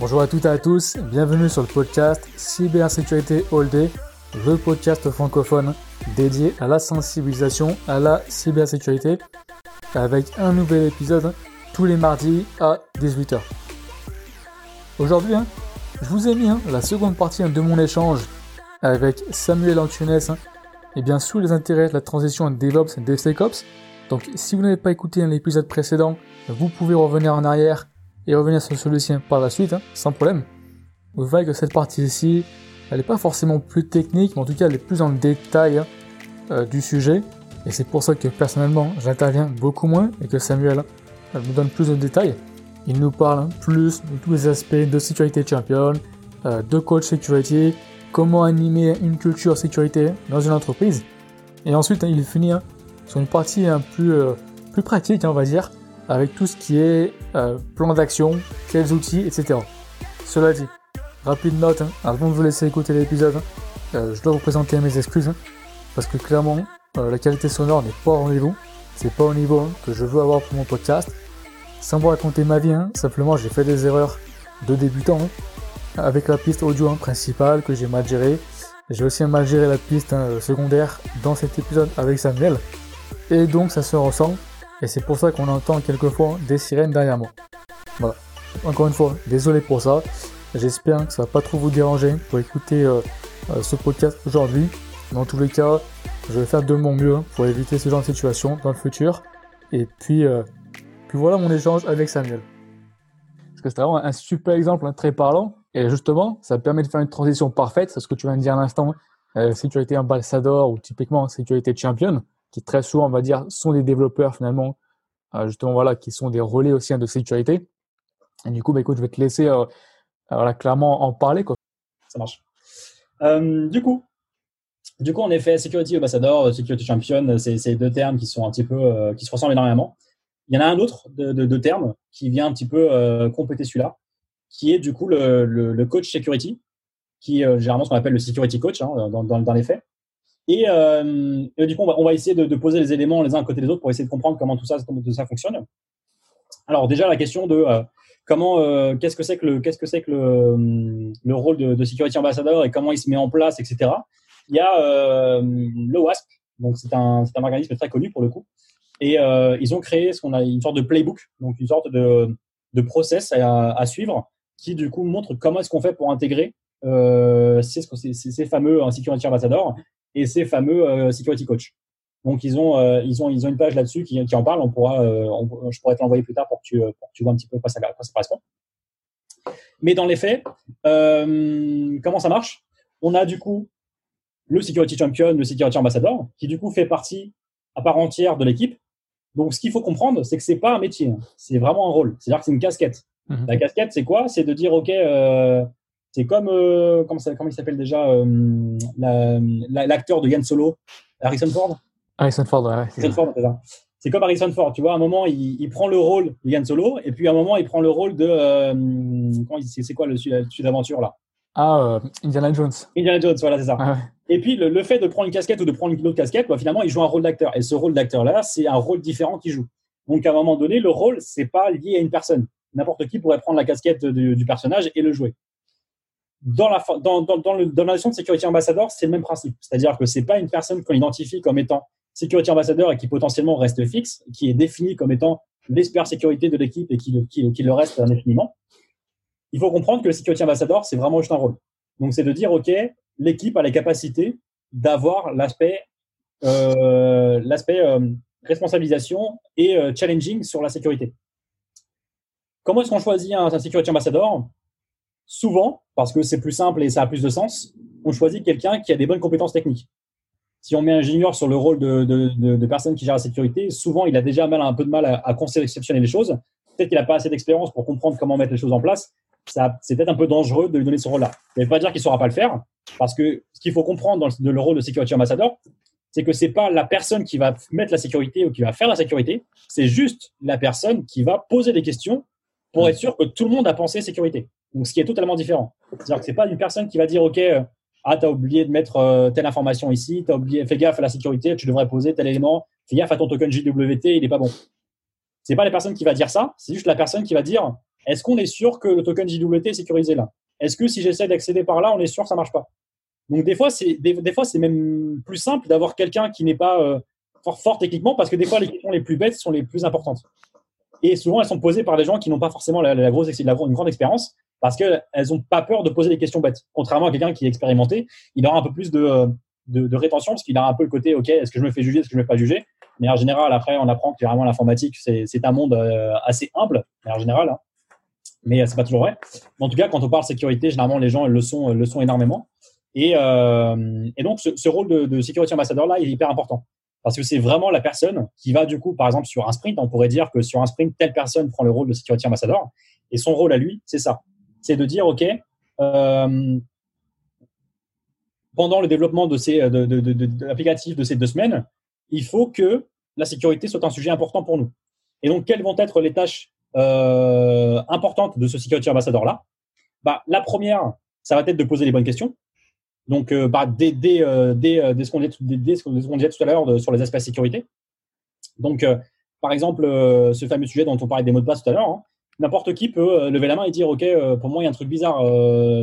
Bonjour à toutes et à tous, bienvenue sur le podcast Cybersécurité All Day, le podcast francophone dédié à la sensibilisation à la cybersécurité, avec un nouvel épisode tous les mardis à 18h. Aujourd'hui, hein, je vous ai mis hein, la seconde partie de mon échange avec Samuel Antunes, hein, et bien sous les intérêts de la transition DevOps DevSecOps. Donc si vous n'avez pas écouté l'épisode précédent, vous pouvez revenir en arrière revenir sur celui-ci par la suite, sans problème. Vous voyez que cette partie-ci, elle n'est pas forcément plus technique, mais en tout cas elle est plus dans le détail euh, du sujet. Et c'est pour ça que personnellement j'interviens beaucoup moins et que Samuel elle me donne plus de détails. Il nous parle plus de tous les aspects de sécurité champion, euh, de coach security, comment animer une culture sécurité dans une entreprise. Et ensuite, il finit hein, sur une partie plus, euh, plus pratique, on va dire, avec tout ce qui est euh, plan d'action, quels outils, etc. Cela dit, rapide note, hein, avant de vous laisser écouter l'épisode, je dois vous présenter mes excuses, parce que clairement, la qualité sonore n'est pas au rendez-vous. C'est pas au niveau que je veux avoir pour mon podcast. Sans vous raconter ma vie, hein, simplement j'ai fait des erreurs de débutant hein, avec la piste audio hein, principale que j'ai mal gérée. J'ai aussi mal géré la piste secondaire dans cet épisode avec Samuel. Et donc ça se ressent. Et c'est pour ça qu'on entend quelquefois des sirènes derrière moi. Voilà. Encore une fois, désolé pour ça. J'espère que ça va pas trop vous déranger pour écouter euh, euh, ce podcast aujourd'hui. Dans tous les cas, je vais faire de mon mieux pour éviter ce genre de situation dans le futur. Et puis, euh, puis voilà mon échange avec Samuel. Parce que c'est vraiment un super exemple, hein, très parlant. Et justement, ça permet de faire une transition parfaite. C'est ce que tu viens de dire à l'instant. Euh, sécurité ambassadeur ou typiquement sécurité champion, qui très souvent, on va dire, sont des développeurs finalement, euh, justement, voilà, qui sont des relais aussi hein, de sécurité. Et du coup, bah, écoute, je vais te laisser euh, voilà, clairement en parler. Quoi. Ça marche. du coup, du coup, en effet, Security Ambassador, Security Champion, c'est deux termes qui sont un petit peu, qui se ressemblent énormément. Il y en a un autre de, de, de terme qui vient un petit peu euh, compléter celui-là, qui est du coup le, coach security, qui euh, généralement ce qu'on appelle le security coach hein, dans, dans, les faits. Et, euh, et, du coup, on va, essayer de, poser les éléments les uns à côté des autres pour essayer de comprendre comment tout ça, comment tout ça fonctionne. Alors déjà la question de euh, comment, euh, qu'est-ce que c'est que le, qu'est-ce que c'est que le, le rôle de, de, security ambassador et comment il se met en place, etc. Il y a le WASP, donc c'est un, un organisme très connu pour le coup, et ils ont créé ce qu'on a une sorte de playbook, donc une sorte de, de process à, suivre, qui du coup montre comment est-ce qu'on fait pour intégrer ces, fameux euh, security ambassadors et ces fameux euh, security coach. Donc ils ont euh, ils ont ils ont une page là-dessus qui, qui en parle. On pourra euh, on, je pourrais te l'envoyer plus tard pour que tu pour que tu vois un petit peu quoi ça, quoi ça correspond. Mais dans les faits, comment ça marche? On a du coup le security champion, le security ambassador, qui du coup fait partie à part entière de l'équipe donc, ce qu'il faut comprendre, c'est que c'est pas un métier, hein. c'est vraiment un rôle. C'est-à-dire que c'est une casquette. Mmh. La casquette, c'est quoi? C'est de dire, ok, euh, c'est comme euh, comment, ça, comment il s'appelle déjà euh, l'acteur la, de Yann Solo, Harrison Ford? Harrison Ford, ouais. Harrison Ford, c'est comme Harrison Ford, tu vois. À un moment, il, il, prend le rôle de Yann Solo, et puis à un moment, il prend le rôle de euh, c'est quoi le sud d'aventure là? Ah, Indiana Jones. Indiana Jones, voilà, c'est ça. Ah, ouais. Et puis, le, le, fait de prendre une casquette ou de prendre une autre casquette, bah, finalement, il joue un rôle d'acteur. Et ce rôle d'acteur-là, c'est un rôle différent qu'il joue. Donc, à un moment donné, le rôle, c'est pas lié à une personne. N'importe qui pourrait prendre la casquette du, du, personnage et le jouer. Dans la, dans, dans, dans, le, dans la notion de sécurité ambassadeur, c'est le même principe. C'est-à-dire que c'est pas une personne qu'on identifie comme étant sécurité ambassadeur et qui potentiellement reste fixe, qui est défini comme étant l'expert sécurité de l'équipe et qui, qui, qui, le reste indéfiniment. Il faut comprendre que le sécurité ambassadeur, c'est vraiment juste un rôle. Donc, c'est de dire, OK, l'équipe a la capacité d'avoir l'aspect euh, l'aspect euh, responsabilisation et euh, challenging sur la sécurité. Comment est-ce qu'on choisit un, un security ambassador Souvent, parce que c'est plus simple et ça a plus de sens, on choisit quelqu'un qui a des bonnes compétences techniques. Si on met un junior sur le rôle de, de, de, de personne qui gère la sécurité, souvent il a déjà mal, un peu de mal à, à conceptionner les choses. Peut-être qu'il n'a pas assez d'expérience pour comprendre comment mettre les choses en place. C'est peut-être un peu dangereux de lui donner ce rôle-là. Ça ne veut pas dire qu'il ne saura pas le faire, parce que ce qu'il faut comprendre dans le, le, rôle de security ambassador, c'est que c'est pas la personne qui va mettre la sécurité ou qui va faire la sécurité, c'est juste la personne qui va poser des questions pour être sûr que tout le monde a pensé sécurité. Donc, ce qui est totalement différent. C'est-à-dire que c'est pas une personne qui va dire, OK, euh, ah, t'as oublié de mettre euh, telle information ici, t'as oublié, fais gaffe à la sécurité, tu devrais poser tel élément, fais gaffe à ton token JWT, il est pas bon. C'est pas la personne qui va dire ça, c'est juste la personne qui va dire, est-ce qu'on est sûr que le token JWT est sécurisé là? Est-ce que si j'essaie d'accéder par là, on est sûr que ça marche pas? Donc des fois, c'est des, même plus simple d'avoir quelqu'un qui n'est pas euh, fort, techniquement parce que des fois les questions les plus bêtes sont les plus importantes. Et souvent, elles sont posées par des gens qui n'ont pas forcément la, grosse, une grande expérience parce qu'elles n'ont pas peur de poser des questions bêtes. Contrairement à quelqu'un qui est expérimenté, il aura un peu plus de, euh, de, rétention parce qu'il a un peu le côté, OK, est-ce que je me fais juger, est-ce que je ne me fais pas juger? Mais en général, après, on apprend que vraiment l'informatique, c'est un monde euh, assez humble, en général. Hein. Mais c'est pas toujours vrai. en tout cas, quand on parle sécurité, généralement, les gens le sont, le sont énormément. Et, euh, et donc, ce, rôle de, de security ambassador là, il est hyper important parce que c'est vraiment la personne qui va du coup, par exemple, sur un sprint, on pourrait dire que sur un sprint, telle personne prend le rôle de security ambassador, et son rôle à lui, c'est ça, c'est de dire, ok, euh, pendant le développement de ces de, de, l'applicatif de ces deux semaines, il faut que la sécurité soit un sujet important pour nous. Et donc, quelles vont être les tâches euh, importantes de ce security ambassador là bah, La première, ça va être de poser les bonnes questions. Donc, euh, bah, dès, dès, euh, dès, dès, ce qu'on disait, tout à l'heure sur les aspects sécurité. Donc, euh, par exemple, ce fameux sujet dont on parlait des mots de passe tout à l'heure, hein, n'importe qui peut lever la main et dire OK, pour moi, il y a un truc bizarre.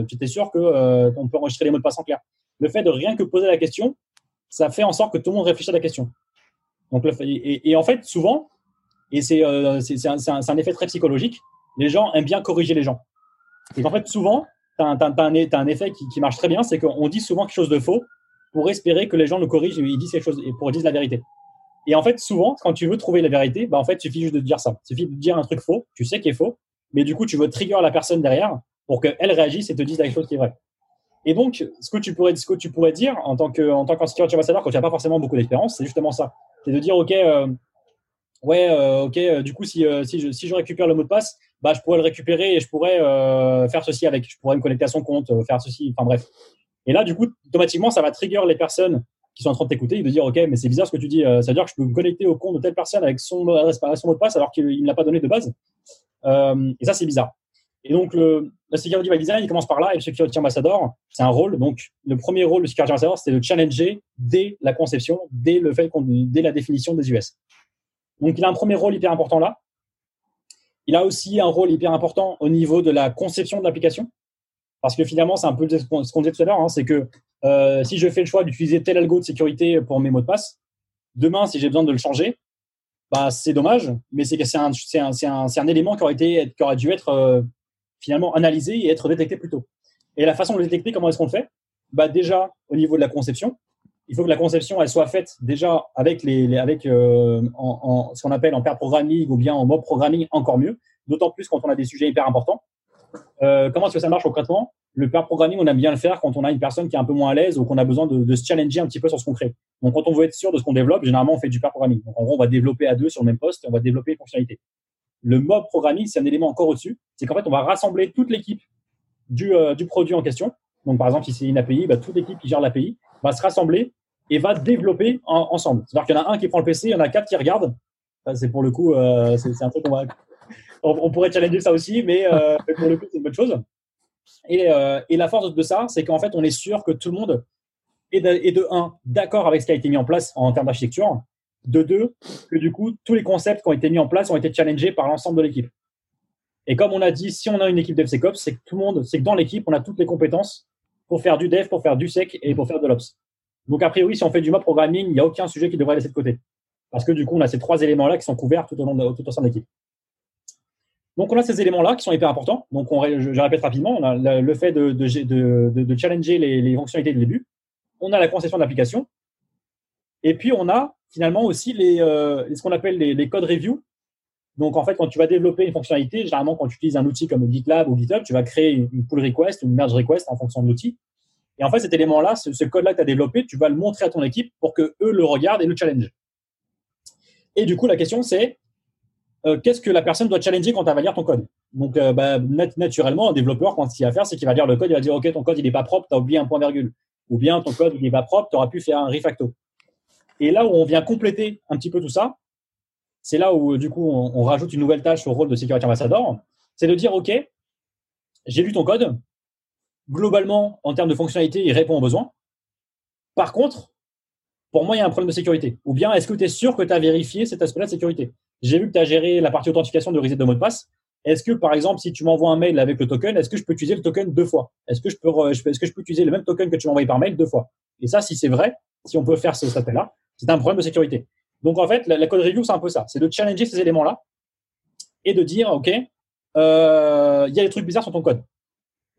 tu étais sûr qu'on peut enregistrer les mots de passe en clair Le fait de rien que poser la question, ça fait en sorte que tout le monde réfléchisse à la question. Donc, et, en fait, souvent, et c'est un, un, effet très psychologique, les gens aiment bien corriger les gens. Et en fait, souvent, tu as, un effet qui, marche très bien, c'est qu'on dit souvent quelque chose de faux pour espérer que les gens le corrigent et ils disent quelque chose et pour dire la vérité. Et en fait, souvent, quand tu veux trouver la vérité, bah en fait, il suffit juste de dire ça. Il suffit de dire un truc faux, tu sais qu'il est faux, mais du coup, tu veux trigger la personne derrière pour qu'elle réagisse et te dise quelque chose qui est vrai. Et donc, ce que tu pourrais, ce que tu pourrais dire en tant que, en tant quand tu n'as pas forcément beaucoup d'expérience, c'est justement ça. C'est de dire, OK, euh, ouais, euh, OK, euh, du coup, si, si, je, si je récupère le mot de passe, bah, je pourrais le récupérer et je pourrais faire ceci avec. Je pourrais me connecter à son compte, faire ceci, enfin bref. Et là, du coup, automatiquement, ça va trigger les personnes qui sont en train de t'écouter et de dire, OK, mais c'est bizarre ce que tu dis. Euh, ça veut dire que je peux me connecter au compte de telle personne avec son adresse, son mot de passe alors qu'il ne l'a pas donné de base. Euh, et ça, c'est bizarre. Et donc, le, le Security by Design, il commence par là. Et le Security Ambassador, c'est un rôle. Donc, le premier rôle du Security Ambassador, c'est de challenger dès la conception, dès le fait dès la définition des US. Donc, il a un premier rôle hyper important là. Il a aussi un rôle hyper important au niveau de la conception de l'application. Parce que finalement, c'est un peu ce qu'on disait tout à l'heure, hein, c'est que euh, si je fais le choix d'utiliser tel algo de sécurité pour mes mots de passe, demain, si j'ai besoin de le changer, bah, c'est dommage, mais c'est un, un, un, élément qui aurait, dû être euh, finalement analysé et être détecté plus tôt. Et la façon de le détecter, comment est-ce qu'on le fait? Bah, Déjà, au niveau de la conception, il faut que la conception elle soit faite déjà avec les, avec euh, en, ce qu'on appelle en pair programming ou bien en mob programming encore mieux. D'autant plus quand on a des sujets hyper importants. Comment est-ce que ça marche concrètement? Le pair programming, on aime bien le faire quand on a une personne qui est un peu moins à l'aise ou qu'on a besoin de, se challenger un petit peu sur ce qu'on crée. Donc, quand on veut être sûr de ce qu'on développe, généralement, on fait du pair programming. Donc, en gros, on va développer à deux sur le même poste, on va développer les fonctionnalités. Le mob programming, c'est un élément encore au-dessus. C'est qu'en fait, on va rassembler toute l'équipe du, euh, du produit en question. Donc, par exemple, si c'est une API, bah, toute l'équipe qui gère l'API va se rassembler et va développer ensemble. C'est-à-dire qu'il y en a un qui prend le PC, il y en a quatre qui regardent. c'est pour le coup, euh, c'est un truc qu'on va. On, pourrait challenger ça aussi, mais euh, pour le coup, c'est une bonne chose. Et, euh, et la force de ça, c'est qu'en fait, on est sûr que tout le monde est de, est un, d'accord avec ce qui a été mis en place en termes d'architecture. De deux, que du coup, tous les concepts qui ont été mis en place ont été challengés par l'ensemble de l'équipe. Et comme on a dit, si on a une équipe DevSecOps, c'est que tout le monde, c'est que dans l'équipe, on a toutes les compétences pour faire du dev, pour faire du sec et pour faire de l'ops. Donc, a priori, si on fait du mob programming, il n'y a aucun sujet qui devrait laisser de côté. Parce que du coup, on a ces trois éléments-là qui sont couverts tout au long de, tout au sein de l'équipe. Donc, on a ces éléments-là qui sont hyper importants. Donc, on, je, répète rapidement, on a le, fait de, challenger les, fonctionnalités de début. On a la conception d'application. Et puis, on a finalement aussi euh, ce qu'on appelle les, les code review. Donc, en fait, quand tu vas développer une fonctionnalité, généralement, quand tu utilises un outil comme GitLab ou GitHub, tu vas créer une pull request ou une merge request en fonction de l'outil. Et en fait, cet élément-là, ce, code-là que tu as développé, tu vas le montrer à ton équipe pour que eux le regardent et le challenge. Et du coup, la question, c'est euh, qu'est-ce que la personne doit challenger quand elle va lire ton code? Donc, euh, bah, naturellement, un développeur, quand il va faire, c'est qu'il va lire le code, il va dire, OK, ton code, n'est pas propre, tu as oublié un point virgule. Ou bien, ton code, n'est pas propre, tu auras pu faire un refacto. Et là où on vient compléter un petit peu tout ça, c'est là où, du coup, on, on, rajoute une nouvelle tâche au rôle de Security Ambassador, c'est de dire, OK, j'ai lu ton code, globalement, en termes de fonctionnalité, il répond aux besoins. Par contre, pour moi, il y a un problème de sécurité. Ou bien, est-ce que tu es sûr que tu as vérifié cet aspect-là de sécurité? J'ai vu que tu as géré la partie authentification de reset de mot de passe. est-ce que, par exemple, si tu m'envoies un mail avec le token, est-ce que je peux utiliser le token deux fois? Est-ce que je peux, est-ce que je peux utiliser le même token que tu m'as par mail deux fois? Et ça, si c'est vrai, si on peut faire ce, appel-là, c'est un problème de sécurité. Donc, en fait, la, code review, c'est un peu ça. C'est de challenger ces éléments-là et de dire, OK, euh, il y a des trucs bizarres sur ton code.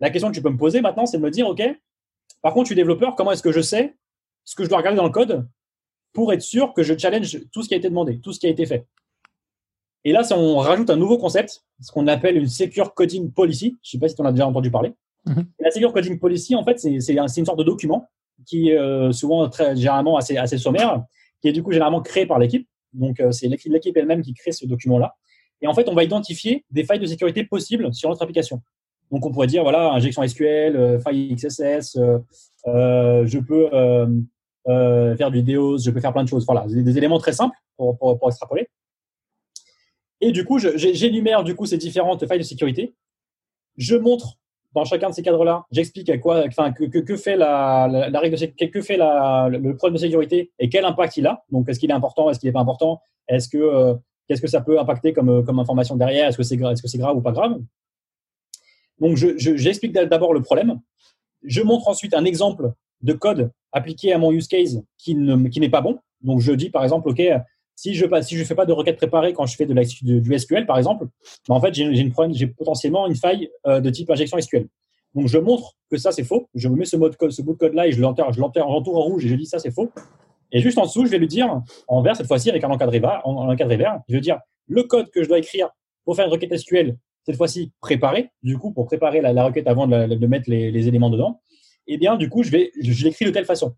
La question que tu peux me poser maintenant, c'est de me dire, OK, par contre, je suis développeur, comment est-ce que je sais ce que je dois regarder dans le code pour être sûr que je challenge tout ce qui a été demandé, tout ce qui a été fait? Et là, on rajoute un nouveau concept, ce qu'on appelle une Secure Coding Policy. Je ne sais pas si tu en as déjà entendu parler. Mhm. La Secure Coding Policy, en fait, c'est une sorte de document qui est euh, souvent très généralement assez, assez sommaire, qui est du coup généralement créé par l'équipe. Donc, euh, c'est l'équipe elle-même qui crée ce document-là. Et en fait, on va identifier des failles de sécurité possibles sur notre application. Donc, on pourrait dire, voilà, injection SQL, euh, faille XSS, euh, je peux faire du DDoS, je peux faire plein de choses. Voilà, des, éléments très simples pour, pour, pour, extrapoler. Et du coup, j'énumère du coup ces différentes failles de sécurité. Je montre dans chacun de ces cadres-là, j'explique à quoi, enfin, que, que, fait la, règle de que fait la, le problème de sécurité et quel impact il a. Donc, est-ce qu'il est important, est-ce qu'il n'est pas important, est-ce que qu'est-ce que ça peut impacter comme, comme information derrière, est-ce que c'est est-ce que c'est grave ou pas grave? Donc, j'explique je, d'abord le problème. Je montre ensuite un exemple de code appliqué à mon use case qui n'est qui pas bon. Donc, je dis par exemple, OK, si je ne fais pas de requête préparée quand je fais de la, du SQL, par exemple, ben, en fait, j'ai potentiellement une faille euh, de type injection SQL. Donc, je montre que ça, c'est faux. Je me mets ce, bout de code-là et je l'entoure en rouge et je dis ça, c'est faux. Et juste en dessous, je vais lui dire, en vert cette fois-ci, avec un encadré, vert, en, encadré vert, je vais dire le code que je dois écrire pour faire une requête SQL cette fois-ci préparé, du coup, pour préparer la, requête avant de, mettre les, éléments dedans, eh bien, du coup, je, je, l'écris de telle façon.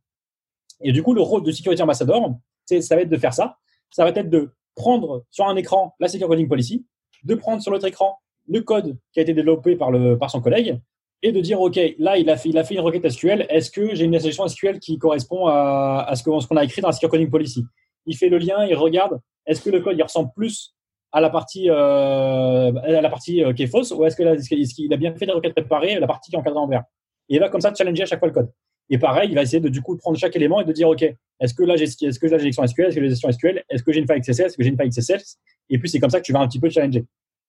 Et du coup, le rôle de Security Ambassador, ça va être de faire ça. Ça va être de prendre sur un écran la Secure Coding Policy, de prendre sur l'autre écran le code qui a été développé par, le, par son collègue, et de dire, OK, là, il a fait, il a fait une requête SQL. Est-ce que j'ai une injection SQL qui correspond à, à ce qu'on a écrit dans la Secure Coding Policy? Il fait le lien, il regarde, est-ce que le code il ressemble plus à la partie, euh, à la partie euh, qui est fausse ou est-ce qu'il a bien fait des requêtes préparées, la partie qui est encadrée en vert? Et va comme ça challenger à chaque fois le code. Et pareil, il va essayer de du coup prendre chaque élément et de dire OK, est-ce que là j'ai est-ce que j'ai SQL, est-ce que j'ai gestion SQL, est-ce que j'ai une faille XSS, est-ce que j'ai une faille XSS Et puis c'est comme ça que tu vas un petit peu challenger.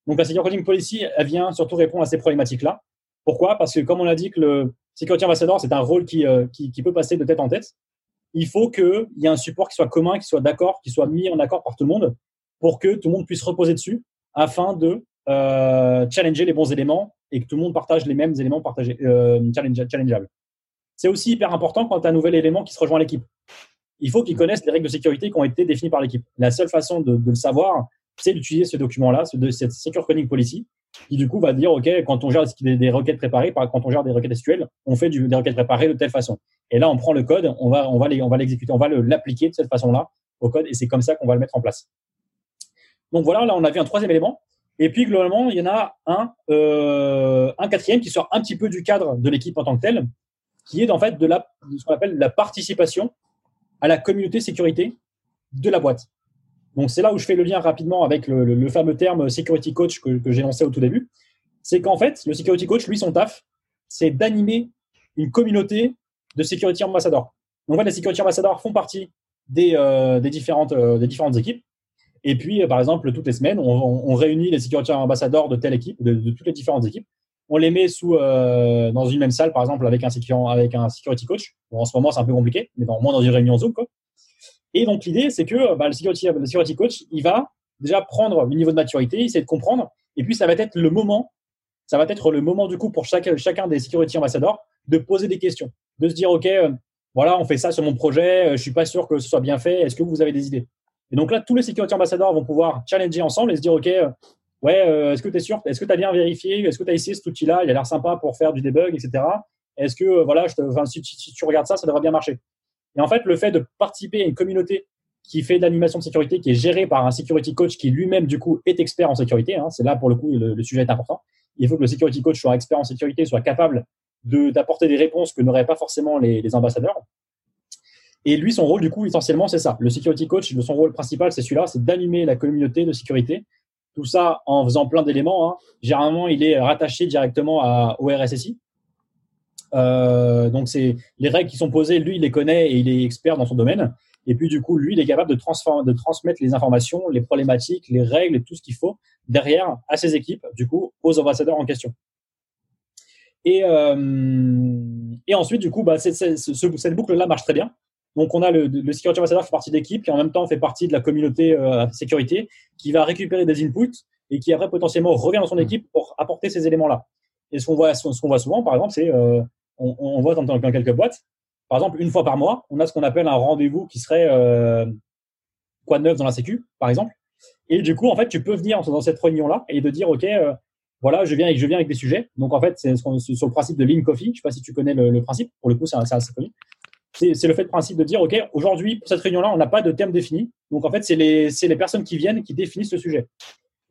Donc la Secure Coding Policy, elle vient surtout répondre à ces problématiques-là. Pourquoi? Parce que comme on a dit que le Security Ambassador, c'est un rôle qui, euh, qui, qui, peut passer de tête en tête, il faut qu'il y ait un support qui soit commun, qui soit d'accord, qui soit mis en accord par tout le monde pour que tout le monde puisse reposer dessus afin de euh, challenger les bons éléments et que tout le monde partage les mêmes éléments partagés, euh, challengeables. C'est aussi hyper important quand tu un nouvel élément qui se rejoint à l'équipe. Il faut qu'ils connaissent les règles de sécurité qui ont été définies par l'équipe. La seule façon de, le savoir, c'est d'utiliser ce document-là, cette Secure Coding Policy, qui du coup va dire, OK, quand on gère des, requêtes préparées, quand on gère des requêtes SQL, on fait des requêtes préparées de telle façon. Et là, on prend le code, on va, on va l'exécuter, on va l'appliquer de cette façon-là au code, et c'est comme ça qu'on va le mettre en place. Donc voilà, là, on a vu un troisième élément. Et puis, globalement, il y en a un, euh, un quatrième qui sort un petit peu du cadre de l'équipe en tant que telle, qui est en fait de, la, ce qu'on appelle la participation à la communauté sécurité de la boîte. Donc, c'est là où je fais le lien rapidement avec le, fameux terme security coach que, que j'ai lancé au tout début. C'est qu'en fait, le security coach, lui, son taf, c'est d'animer une communauté de security ambassadors. Donc, les security ambassadors font partie des, euh, différentes, euh, des différentes équipes. Et puis, euh, par exemple, toutes les semaines, on, réunit les security ambassadeurs de telle équipe, de, toutes les différentes équipes. On les met sous, euh, dans une même salle, par exemple, avec un, security coach. en ce moment, c'est un peu compliqué, mais dans, moins dans une réunion Zoom. Et donc, l'idée, c'est que bah, le, security, coach, il va déjà prendre le niveau de maturité, essayer de comprendre. Et puis, ça va être le moment, ça va être le moment, du coup, pour chacun des security ambassadors de poser des questions, de se dire, OK, euh, voilà, on fait ça sur mon projet, je suis pas sûr que ce soit bien fait, est-ce que vous avez des idées? Et donc là, tous les security ambassadors vont pouvoir challenger ensemble et se dire, OK, euh, ouais, euh, est-ce que tu es sûr? Est-ce que tu as bien vérifié? Est-ce que tu as essayé cet outil-là? Il a l'air sympa pour faire du debug, etc. Est-ce que, euh, voilà, je te, si, tu regardes ça, ça devrait bien marcher. Et en fait, le fait de participer à une communauté qui fait de l'animation de sécurité, qui est gérée par un security coach qui lui-même, du coup, est expert en sécurité, hein, c'est là, pour le coup, le, sujet est important. Il faut que le security coach soit expert en sécurité, soit capable d'apporter des réponses que n'auraient pas forcément les, les ambassadeurs. Et lui, son rôle, du coup, essentiellement, c'est ça. Le security coach, son rôle principal, c'est celui-là, c'est d'animer la communauté de sécurité. Tout ça en faisant plein d'éléments. Hein. Généralement, il est rattaché directement à, au RSSI. Euh, donc, c'est les règles qui sont posées, lui, il les connaît et il est expert dans son domaine. Et puis, du coup, lui, il est capable de, transmettre les informations, les problématiques, les règles tout ce qu'il faut derrière à ses équipes, du coup, aux ambassadeurs en question. Et, euh, ensuite, du coup, bah, cette boucle-là marche très bien. Donc, on a le, le security ambassador qui fait partie d'équipe, qui en même temps fait partie de la communauté euh, sécurité, qui va récupérer des inputs et qui après potentiellement revient dans son mmh. équipe pour apporter ces éléments-là. Et ce qu'on voit, ce qu'on voit souvent, par exemple, c'est euh, on, on voit dans, dans, quelques boîtes, par exemple, une fois par mois, on a ce qu'on appelle un rendez-vous qui serait euh, quoi de neuf dans la sécu, par exemple. Et du coup, en fait, tu peux venir dans cette réunion-là et de dire, OK, euh, voilà, je viens, avec, je viens avec des sujets. Donc, en fait, c'est sur le principe de Lean Coffee. Je sais pas si tu connais le, le principe. Pour le coup, c'est assez connu. C'est le fait de principe de dire, OK, aujourd'hui, pour cette réunion-là, on n'a pas de thème défini. Donc, en fait, c'est les, les personnes qui viennent qui définissent le sujet.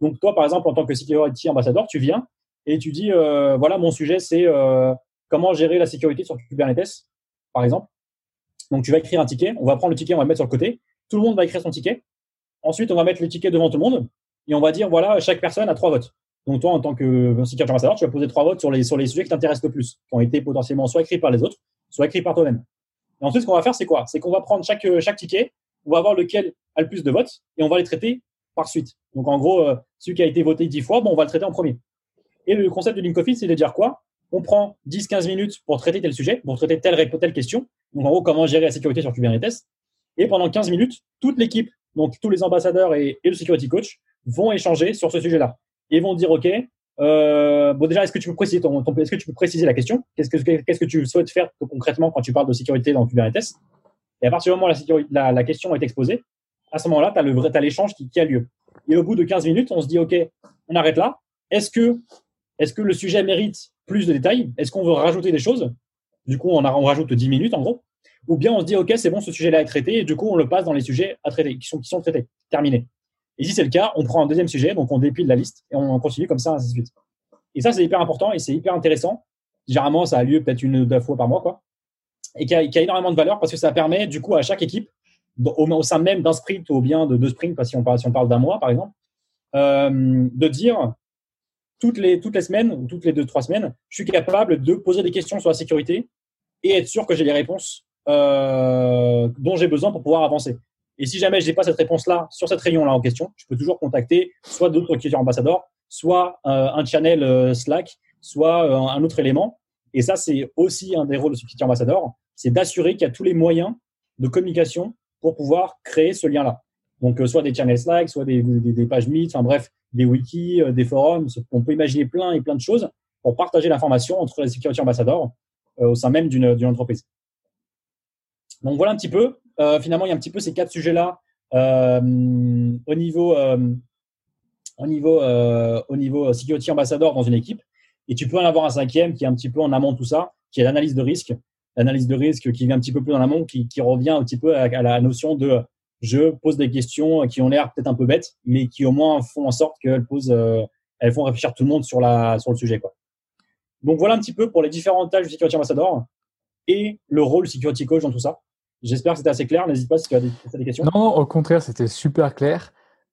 Donc, toi, par exemple, en tant que security ambassadeur, tu viens et tu dis, euh, voilà, mon sujet, c'est euh, comment gérer la sécurité sur Kubernetes, par exemple. Donc, tu vas écrire un ticket. On va prendre le ticket, on va le mettre sur le côté. Tout le monde va écrire son ticket. Ensuite, on va mettre le ticket devant tout le monde et on va dire, voilà, chaque personne a trois votes. Donc, toi, en tant que security ambassadeur, tu vas poser trois votes sur les, sur les sujets qui t'intéressent le plus, qui ont été potentiellement soit écrits par les autres, soit écrits par toi-même. Et ensuite, ce qu'on va faire, c'est quoi? C'est qu'on va prendre chaque, chaque ticket, on va voir lequel a le plus de votes et on va les traiter par suite. Donc, en gros, euh, celui qui a été voté dix fois, bon, on va le traiter en premier. Et le concept de Link c'est de dire quoi? On prend 10-15 minutes pour traiter tel sujet, pour traiter telle, telle question. Donc, en gros, comment gérer la sécurité sur Kubernetes. Et pendant 15 minutes, toute l'équipe, donc tous les ambassadeurs et, le security coach, vont échanger sur ce sujet-là. Et vont dire, OK, euh, bon déjà, est-ce que tu peux préciser la question? Qu'est-ce que tu souhaites faire concrètement quand tu parles de sécurité dans Kubernetes? Et à partir du moment où la, question est exposée, à ce moment-là, tu as l'échange qui, a lieu. Et au bout de 15 minutes, on se dit OK, on arrête là. Est-ce que le sujet mérite plus de détails? Est-ce qu'on veut rajouter des choses? Du coup, on, rajoute 10 minutes en gros. Ou bien on se dit, OK, c'est bon, ce sujet-là est traité, et du coup, on le passe dans les sujets à traiter, qui sont, qui sont traités, terminés. Et si c'est le cas, on prend un deuxième sujet, donc on dépile la liste, et on continue comme ça, ainsi de suite. Et ça, c'est hyper important, et c'est hyper intéressant. Généralement, ça a lieu peut-être une ou deux fois par mois, quoi. Et qui a, énormément de valeur parce que ça permet, du coup, à chaque équipe, au, sein même d'un sprint ou bien de deux sprints, si on parle, si parle d'un mois, par exemple, euh, de dire, toutes les, toutes les semaines ou toutes les deux, trois semaines, je suis capable de poser des questions sur la sécurité et être sûr que j'ai les réponses euh, dont j'ai besoin pour pouvoir avancer. Et si jamais je n'ai pas cette réponse-là sur cette réunion-là en question, je peux toujours contacter soit d'autres qui ambassadeurs, soit euh, un channel euh, Slack, soit euh, un autre élément. Et ça, c'est aussi un des rôles de ce ambassadeur, c'est d'assurer qu'il y a tous les moyens de communication pour pouvoir créer ce lien-là. Donc, soit des channels Slack, soit des, pages Meet, enfin bref, des wikis, des forums. On peut imaginer plein et plein de choses pour partager l'information entre les security ambassadors euh, au sein même d'une entreprise. Donc voilà un petit peu. Euh, finalement, il y a un petit peu ces quatre sujets-là au niveau, au niveau, au niveau security ambassador dans une équipe. Et tu peux en avoir un cinquième qui est un petit peu en amont de tout ça, qui est l'analyse de risque. L'analyse de risque qui vient un petit peu plus en amont, qui, revient un petit peu à, la notion de je pose des questions qui ont l'air peut-être un peu bêtes, mais qui au moins font en sorte qu'elles posent, euh, elles font réfléchir tout le monde sur la sur le sujet. Donc voilà un petit peu pour les différents tâches du security ambassador et le rôle security coach dans tout ça. J'espère que c'était assez clair. N'hésite pas si tu as des, questions. Non, au contraire, c'était super clair.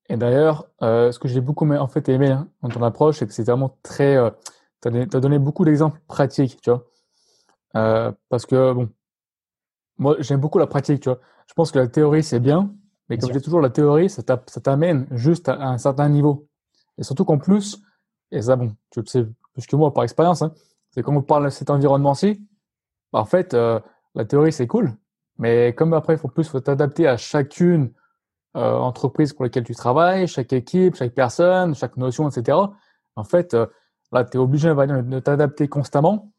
Et d'ailleurs, euh, ce que j'ai beaucoup en fait aimé hein, dans ton approche, c'est que c'est vraiment très. Euh, tu as, donné beaucoup d'exemples pratiques, tu vois. Euh, parce que bon, moi j'aime beaucoup la pratique, tu vois. Je pense que la théorie c'est bien, mais comme je dis toujours, la théorie, ça t'amène juste à un certain niveau. Et surtout qu'en plus, et ça, bon, tu le sais plus que moi par expérience, hein, c'est quand on parle de cet environnement-ci, bah, en fait, euh, la théorie, c'est cool. Mais comme après, il faut plus t'adapter à chacune euh, entreprise pour laquelle tu travailles, chaque équipe, chaque personne, chaque notion, etc. En fait, euh, là, tu es obligé de t'adapter constamment.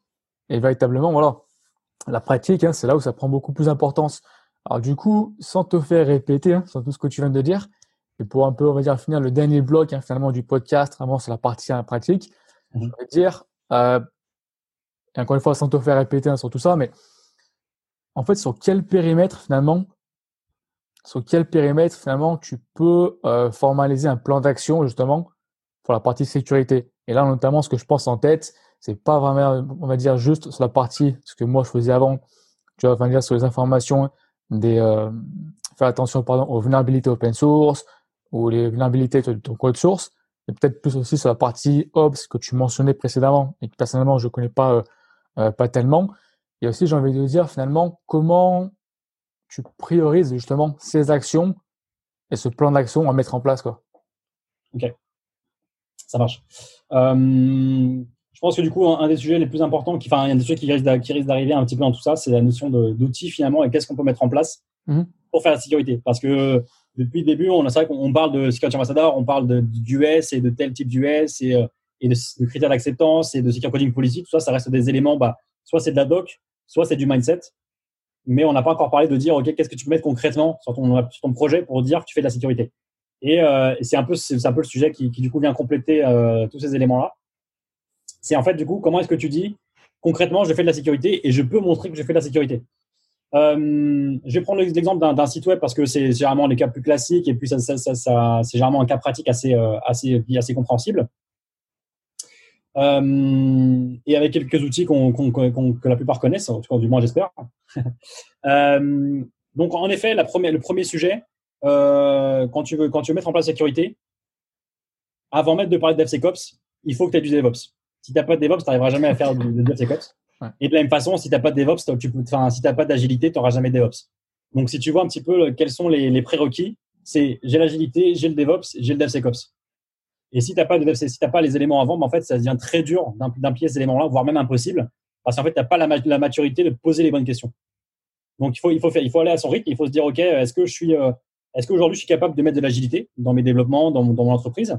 Et véritablement, voilà, la pratique, hein, c'est là où ça prend beaucoup plus d'importance. Alors du coup, sans te faire répéter hein, sur tout ce que tu viens de dire, et pour un peu, on va dire, finir le dernier bloc hein, finalement du podcast, vraiment c'est la partie hein, pratique, mmh. je vais dire, euh, et encore une fois, sans te faire répéter sur tout ça, mais en fait, sur quel périmètre finalement, sur quel périmètre finalement tu peux euh, formaliser un plan d'action justement pour la partie sécurité? Et là, notamment, ce que je pense en tête, c'est pas vraiment, on va dire, juste sur la partie, ce que moi je faisais avant, tu vois, enfin dire sur les informations euh, faire attention pardon, aux vulnérabilités open source ou les vulnérabilités de ton code source, et peut-être plus aussi sur la partie Ops que tu mentionnais précédemment et que personnellement je connais pas, euh, pas tellement. Et aussi, j'ai envie de dire finalement comment tu priorises justement ces actions et ce plan d'action à mettre en place quoi. Ok, ça marche. Euh, je pense que du coup, un, des sujets les plus importants, qui, enfin, il y a des sujets qui risquent d'arriver un petit peu dans tout ça, c'est la notion d'outils finalement et qu'est-ce qu'on peut mettre en place mhm. pour faire la sécurité. Parce que depuis le début, on c'est vrai qu'on parle de security ambassador, on parle d'US et de tel type d'US et, euh, et de, critères d'acceptance et de secure coding policy. Tout ça, ça reste des éléments. Bah, soit c'est de la doc, soit c'est du mindset. Mais on n'a pas encore parlé de dire, ok, qu'est-ce que tu peux mettre concrètement sur ton, projet pour dire que tu fais de la sécurité. Et, euh, c'est un peu, le sujet qui, du coup vient compléter euh, tous ces éléments-là. C'est en fait du coup comment est-ce que tu dis concrètement je fais de la sécurité et je peux montrer que je fais de la sécurité? Euh, je vais prendre l'exemple d'un site web parce que c'est généralement les cas plus classiques et puis c'est généralement un cas pratique assez, assez, assez compréhensible. Euh, et avec quelques outils qu'on, que la plupart connaissent, en tout cas du moins j'espère. euh, donc en effet, la première, le premier sujet, euh, quand, tu veux, quand tu veux mettre en place la sécurité, avant même de parler de DevSecOps, il faut que tu aies du DevOps. Si tu n'as pas de DevOps, tu n'arriveras jamais à faire du, DevSecOps. Et de la même façon, si tu n'as pas de DevOps, tu peux, si tu pas d'agilité, tu n'auras jamais de DevOps. Donc si tu vois un petit peu quels sont les, les prérequis, c'est j'ai l'agilité, j'ai le DevOps, j'ai le DevSecOps. Et si tu n'as pas, si pas les éléments avant, ben en fait, ça devient très dur d'impliquer ces éléments-là, voire même impossible, parce qu'en fait, tu n'as pas la, maturité de poser les bonnes questions. Donc, il faut, il faut, faire, il faut aller à son rythme, il faut se dire, OK, est-ce que je suis, euh, est-ce qu'aujourd'hui, je suis capable de mettre de l'agilité dans mes développements, dans mon, dans mon entreprise?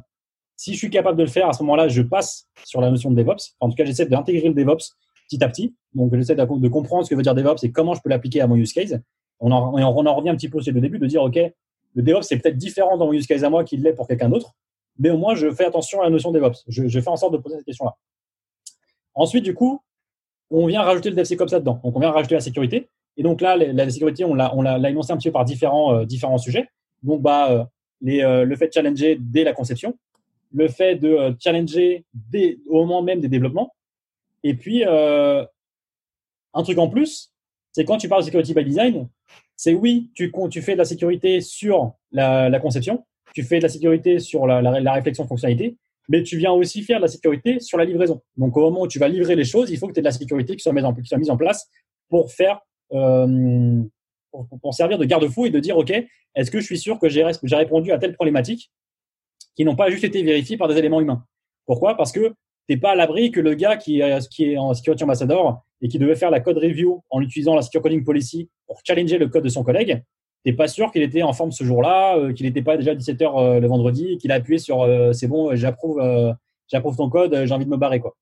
Si je suis capable de le faire, à ce moment-là, je passe sur la notion de DevOps. en tout cas, j'essaie d'intégrer le DevOps petit à petit. Donc, j'essaie de, de, comprendre ce que veut dire DevOps et comment je peux l'appliquer à mon use case. On en, on en revient un petit peu aussi au début de dire, OK, le DevOps, c'est peut-être différent dans mon use case à moi qu'il l'est pour quelqu'un d'autre mais au moins je fais attention à la notion DevOps. Je, fais en sorte de poser cette question-là. Ensuite, du coup, on vient rajouter le DevSecOps là-dedans. Donc, on vient rajouter la sécurité. Et donc là, la, sécurité, on l'a, on énoncé un petit peu par différents, euh, différents sujets. Donc, bah, euh, euh, le fait de challenger dès la conception, le fait de challenger dès, au moment même des développements. Et puis, un truc en plus, c'est quand tu parles de security by design, c'est oui, tu, fais de la sécurité sur la conception, tu fais de la sécurité sur la, réflexion fonctionnalité, mais tu viens aussi faire de la sécurité sur la livraison. Donc, au moment où tu vas livrer les choses, il faut que tu aies de la sécurité qui soit mise en, place pour faire, euh, pour, servir de garde-fou et de dire, OK, est-ce que je suis sûr que j'ai répondu à telle problématique qui n'ont pas juste été vérifiées par des éléments humains? Pourquoi? Parce que t'es pas à l'abri que le gars qui, qui est en security ambassador et qui devait faire la code review en utilisant la secure coding policy pour challenger le code de son collègue, t'es pas sûr qu'il était en forme ce jour-là, euh, qu'il n'était pas déjà 17h euh, le vendredi, qu'il a appuyé sur euh, c'est bon, j'approuve j'approuve ton code, j'ai envie de me barrer quoi.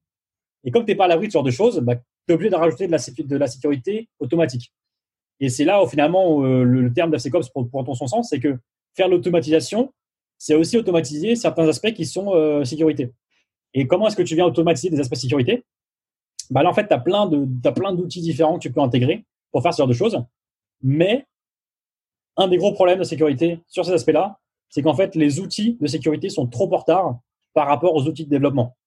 Et comme tu n'es pas à l'abri de ce genre de choses, bah, tu es obligé de rajouter de la, sécurité automatique. Et c'est là où finalement le, terme DevSecOps pour, pour ton son sens, c'est que faire l'automatisation, c'est aussi automatiser certains aspects qui sont sécurité. Et comment est-ce que tu viens automatiser des aspects sécurité? Bah Là, en fait, tu as plein d'outils différents que tu peux intégrer pour faire ce genre de choses. Mais un des gros problèmes de sécurité sur ces aspects-là, c'est qu'en fait, les outils de sécurité sont trop en retard par rapport aux outils de développement.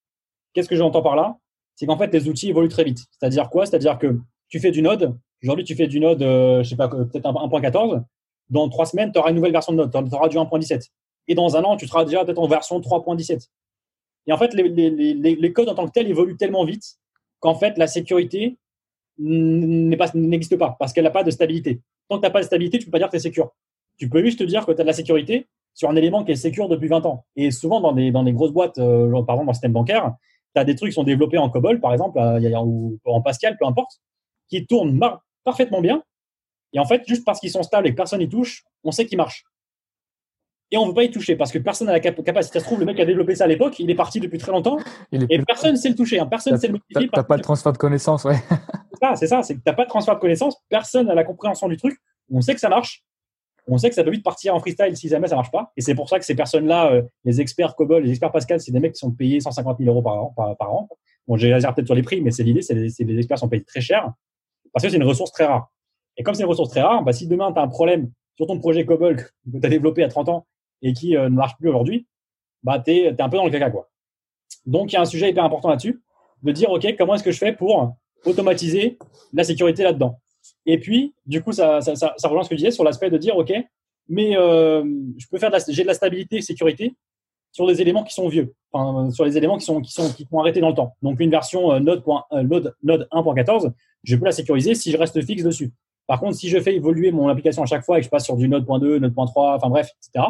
Qu'est-ce que j'entends par là? C'est qu'en fait, les outils évoluent très vite. C'est-à-dire quoi? C'est-à-dire que tu fais du Node. Aujourd'hui, tu fais du Node, euh, je sais pas, peut-être 1.14. Dans trois semaines, tu auras une nouvelle version de Node. Tu auras du 1.17. Et dans un an, tu seras déjà peut-être en version 3.17. Et en fait, les, les, codes en tant que tels évoluent tellement vite qu'en fait, la sécurité n'existe pas parce qu'elle n'a pas de stabilité tant que tu n'as pas de stabilité, tu peux pas dire que tu es sécure. Tu peux juste te dire que tu as de la sécurité sur un élément qui est sécure depuis 20 ans. Et souvent, dans des, dans des grosses boîtes, euh, par exemple dans le système bancaire, tu as des trucs qui sont développés en COBOL, par exemple, euh, ou en Pascal, peu importe, qui tournent parfaitement bien. Et en fait, juste parce qu'ils sont stables et que personne n'y touche, on sait qu'ils marchent. Et on ne veut pas y toucher parce que personne n'a la capacité. Ça se trouve, le mec a développé ça à l'époque, il est parti depuis très longtemps et personne ne sait le toucher. Hein. Personne ne sait le modifier. Tu n'as pas le transfert de connaissances, ouais. c'est ça, c'est que tu n'as pas de transfert de connaissances, personne n'a la compréhension du truc. On sait que ça marche, on sait que ça peut vite partir en freestyle si jamais ça marche pas. Et c'est pour ça que ces personnes-là, euh, les experts COBOL, les experts Pascal, c'est des mecs qui sont payés 150 000 euros par an. Par, an. Bon, j'ai peut-être sur les prix, mais c'est l'idée, c'est les, les experts sont payés très cher parce que c'est une ressource très rare. Et comme c'est une ressource très rare, bah, si demain tu as un problème sur ton projet COBOL que tu as développé à 30 ans et qui euh, ne marche plus aujourd'hui, bah, tu es, un peu dans le caca. Quoi. Donc, il y a un sujet hyper important là-dessus, de dire, OK, comment est-ce que je fais pour automatiser la sécurité là-dedans? Et puis, du coup, ça, ça, ça, rejoint ce que je disais sur l'aspect de dire, OK, mais euh, je peux faire j'ai de la stabilité et sécurité sur des éléments qui sont vieux, enfin, sur les éléments qui sont, qui sont, qui sont arrêtés dans le temps. Donc, une version euh, Node, euh, Node, Node 1.14, je peux la sécuriser si je reste fixe dessus. Par contre, si je fais évoluer mon application à chaque fois et que je passe sur du Node.2, Node.3, enfin bref, etc.,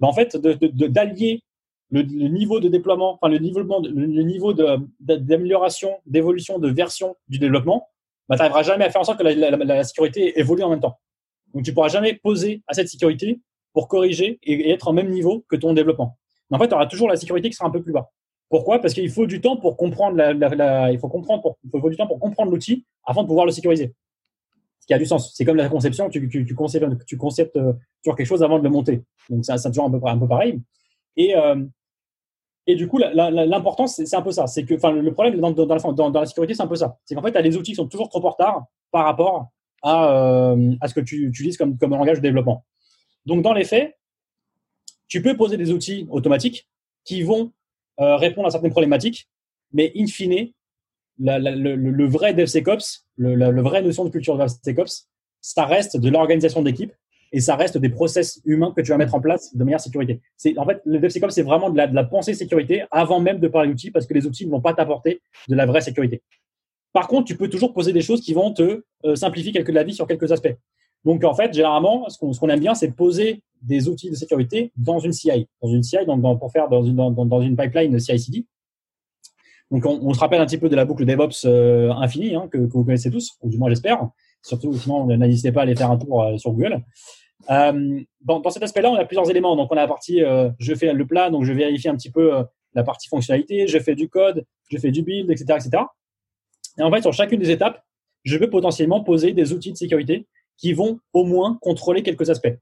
ben en fait, d'allier le, niveau de déploiement, enfin le le niveau d'amélioration, d'évolution, de version du développement, ben, tu n'arriveras jamais à faire en sorte que la, sécurité évolue en même temps. Donc, tu pourras jamais poser à cette sécurité pour corriger et, être en même niveau que ton développement. Mais en fait, tu auras toujours la sécurité qui sera un peu plus bas. Pourquoi? Parce qu'il faut du temps pour comprendre il faut faut du temps pour comprendre l'outil avant de pouvoir le sécuriser qui a du sens. C'est comme la conception, tu, tu, tu conceptes, tu conceptes euh, toujours quelque chose avant de le monter. Donc, ça, ça toujours un peu, un peu pareil. Et, euh, et du coup, l'important, c'est un peu ça. C'est que, le problème dans, dans, la sécurité, c'est un peu ça. C'est qu'en fait, tu as des outils qui sont toujours trop en retard par rapport à, euh, à ce que tu utilises comme, comme langage de développement. Donc, dans les faits, tu peux poser des outils automatiques qui vont euh, répondre à certaines problématiques, mais in fine, le, vrai DevSecOps, le, la, vraie notion de culture DevSecOps, ça reste de l'organisation d'équipe et ça reste des process humains que tu vas mettre en place de manière sécurité. C'est en fait le DevSecOps, c'est vraiment de la, de pensée sécurité avant même de parler d'outils parce que les outils ne vont pas t'apporter de la vraie sécurité. Par contre, tu peux toujours poser des choses qui vont te euh, simplifier quelque, la vie sur quelques aspects. Donc en fait, généralement, ce qu'on aime bien, c'est poser des outils de sécurité dans une CI, dans une CI, donc pour faire dans une pipeline CI/CD. Donc, on, se rappelle un petit peu de la boucle DevOps euh, infinie hein, que, vous connaissez tous, ou du moins j'espère. Surtout, sinon, n'hésitez pas à aller faire un tour euh, sur Google. Euh, dans, cet aspect-là, on a plusieurs éléments. Donc, on a la partie, euh, je fais le plat, donc je vérifie un petit peu la partie fonctionnalité, je fais du code, je fais du build, etc., etc. Et en fait, sur chacune des étapes, je peux potentiellement poser des outils de sécurité qui vont au moins contrôler quelques aspects,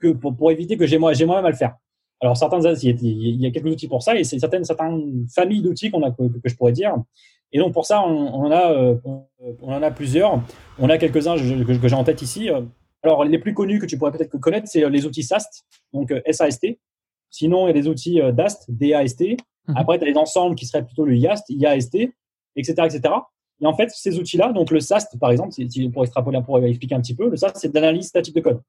que pour, éviter que j'ai moi, moi-même à le faire. Alors, certains, il y a quelques outils pour ça et c'est certaines, certaines familles d'outils qu'on a, que, je pourrais dire. Et donc, pour ça, on, on a, euh, on, en a plusieurs. On a quelques-uns que, que j'ai en tête ici. Alors, les plus connus que tu pourrais peut-être connaître, c'est euh, les outils SAST, donc euh, SAST. Sinon, il y a des outils DAST, DAST. Mhm. Après, tu as les ensembles qui seraient plutôt le YAST, IAST, etc., etc. Et en fait, ces outils-là, donc le SAST, par exemple, pour extrapoler, pour expliquer un petit peu, le SAST, c'est de l'analyse statique de code.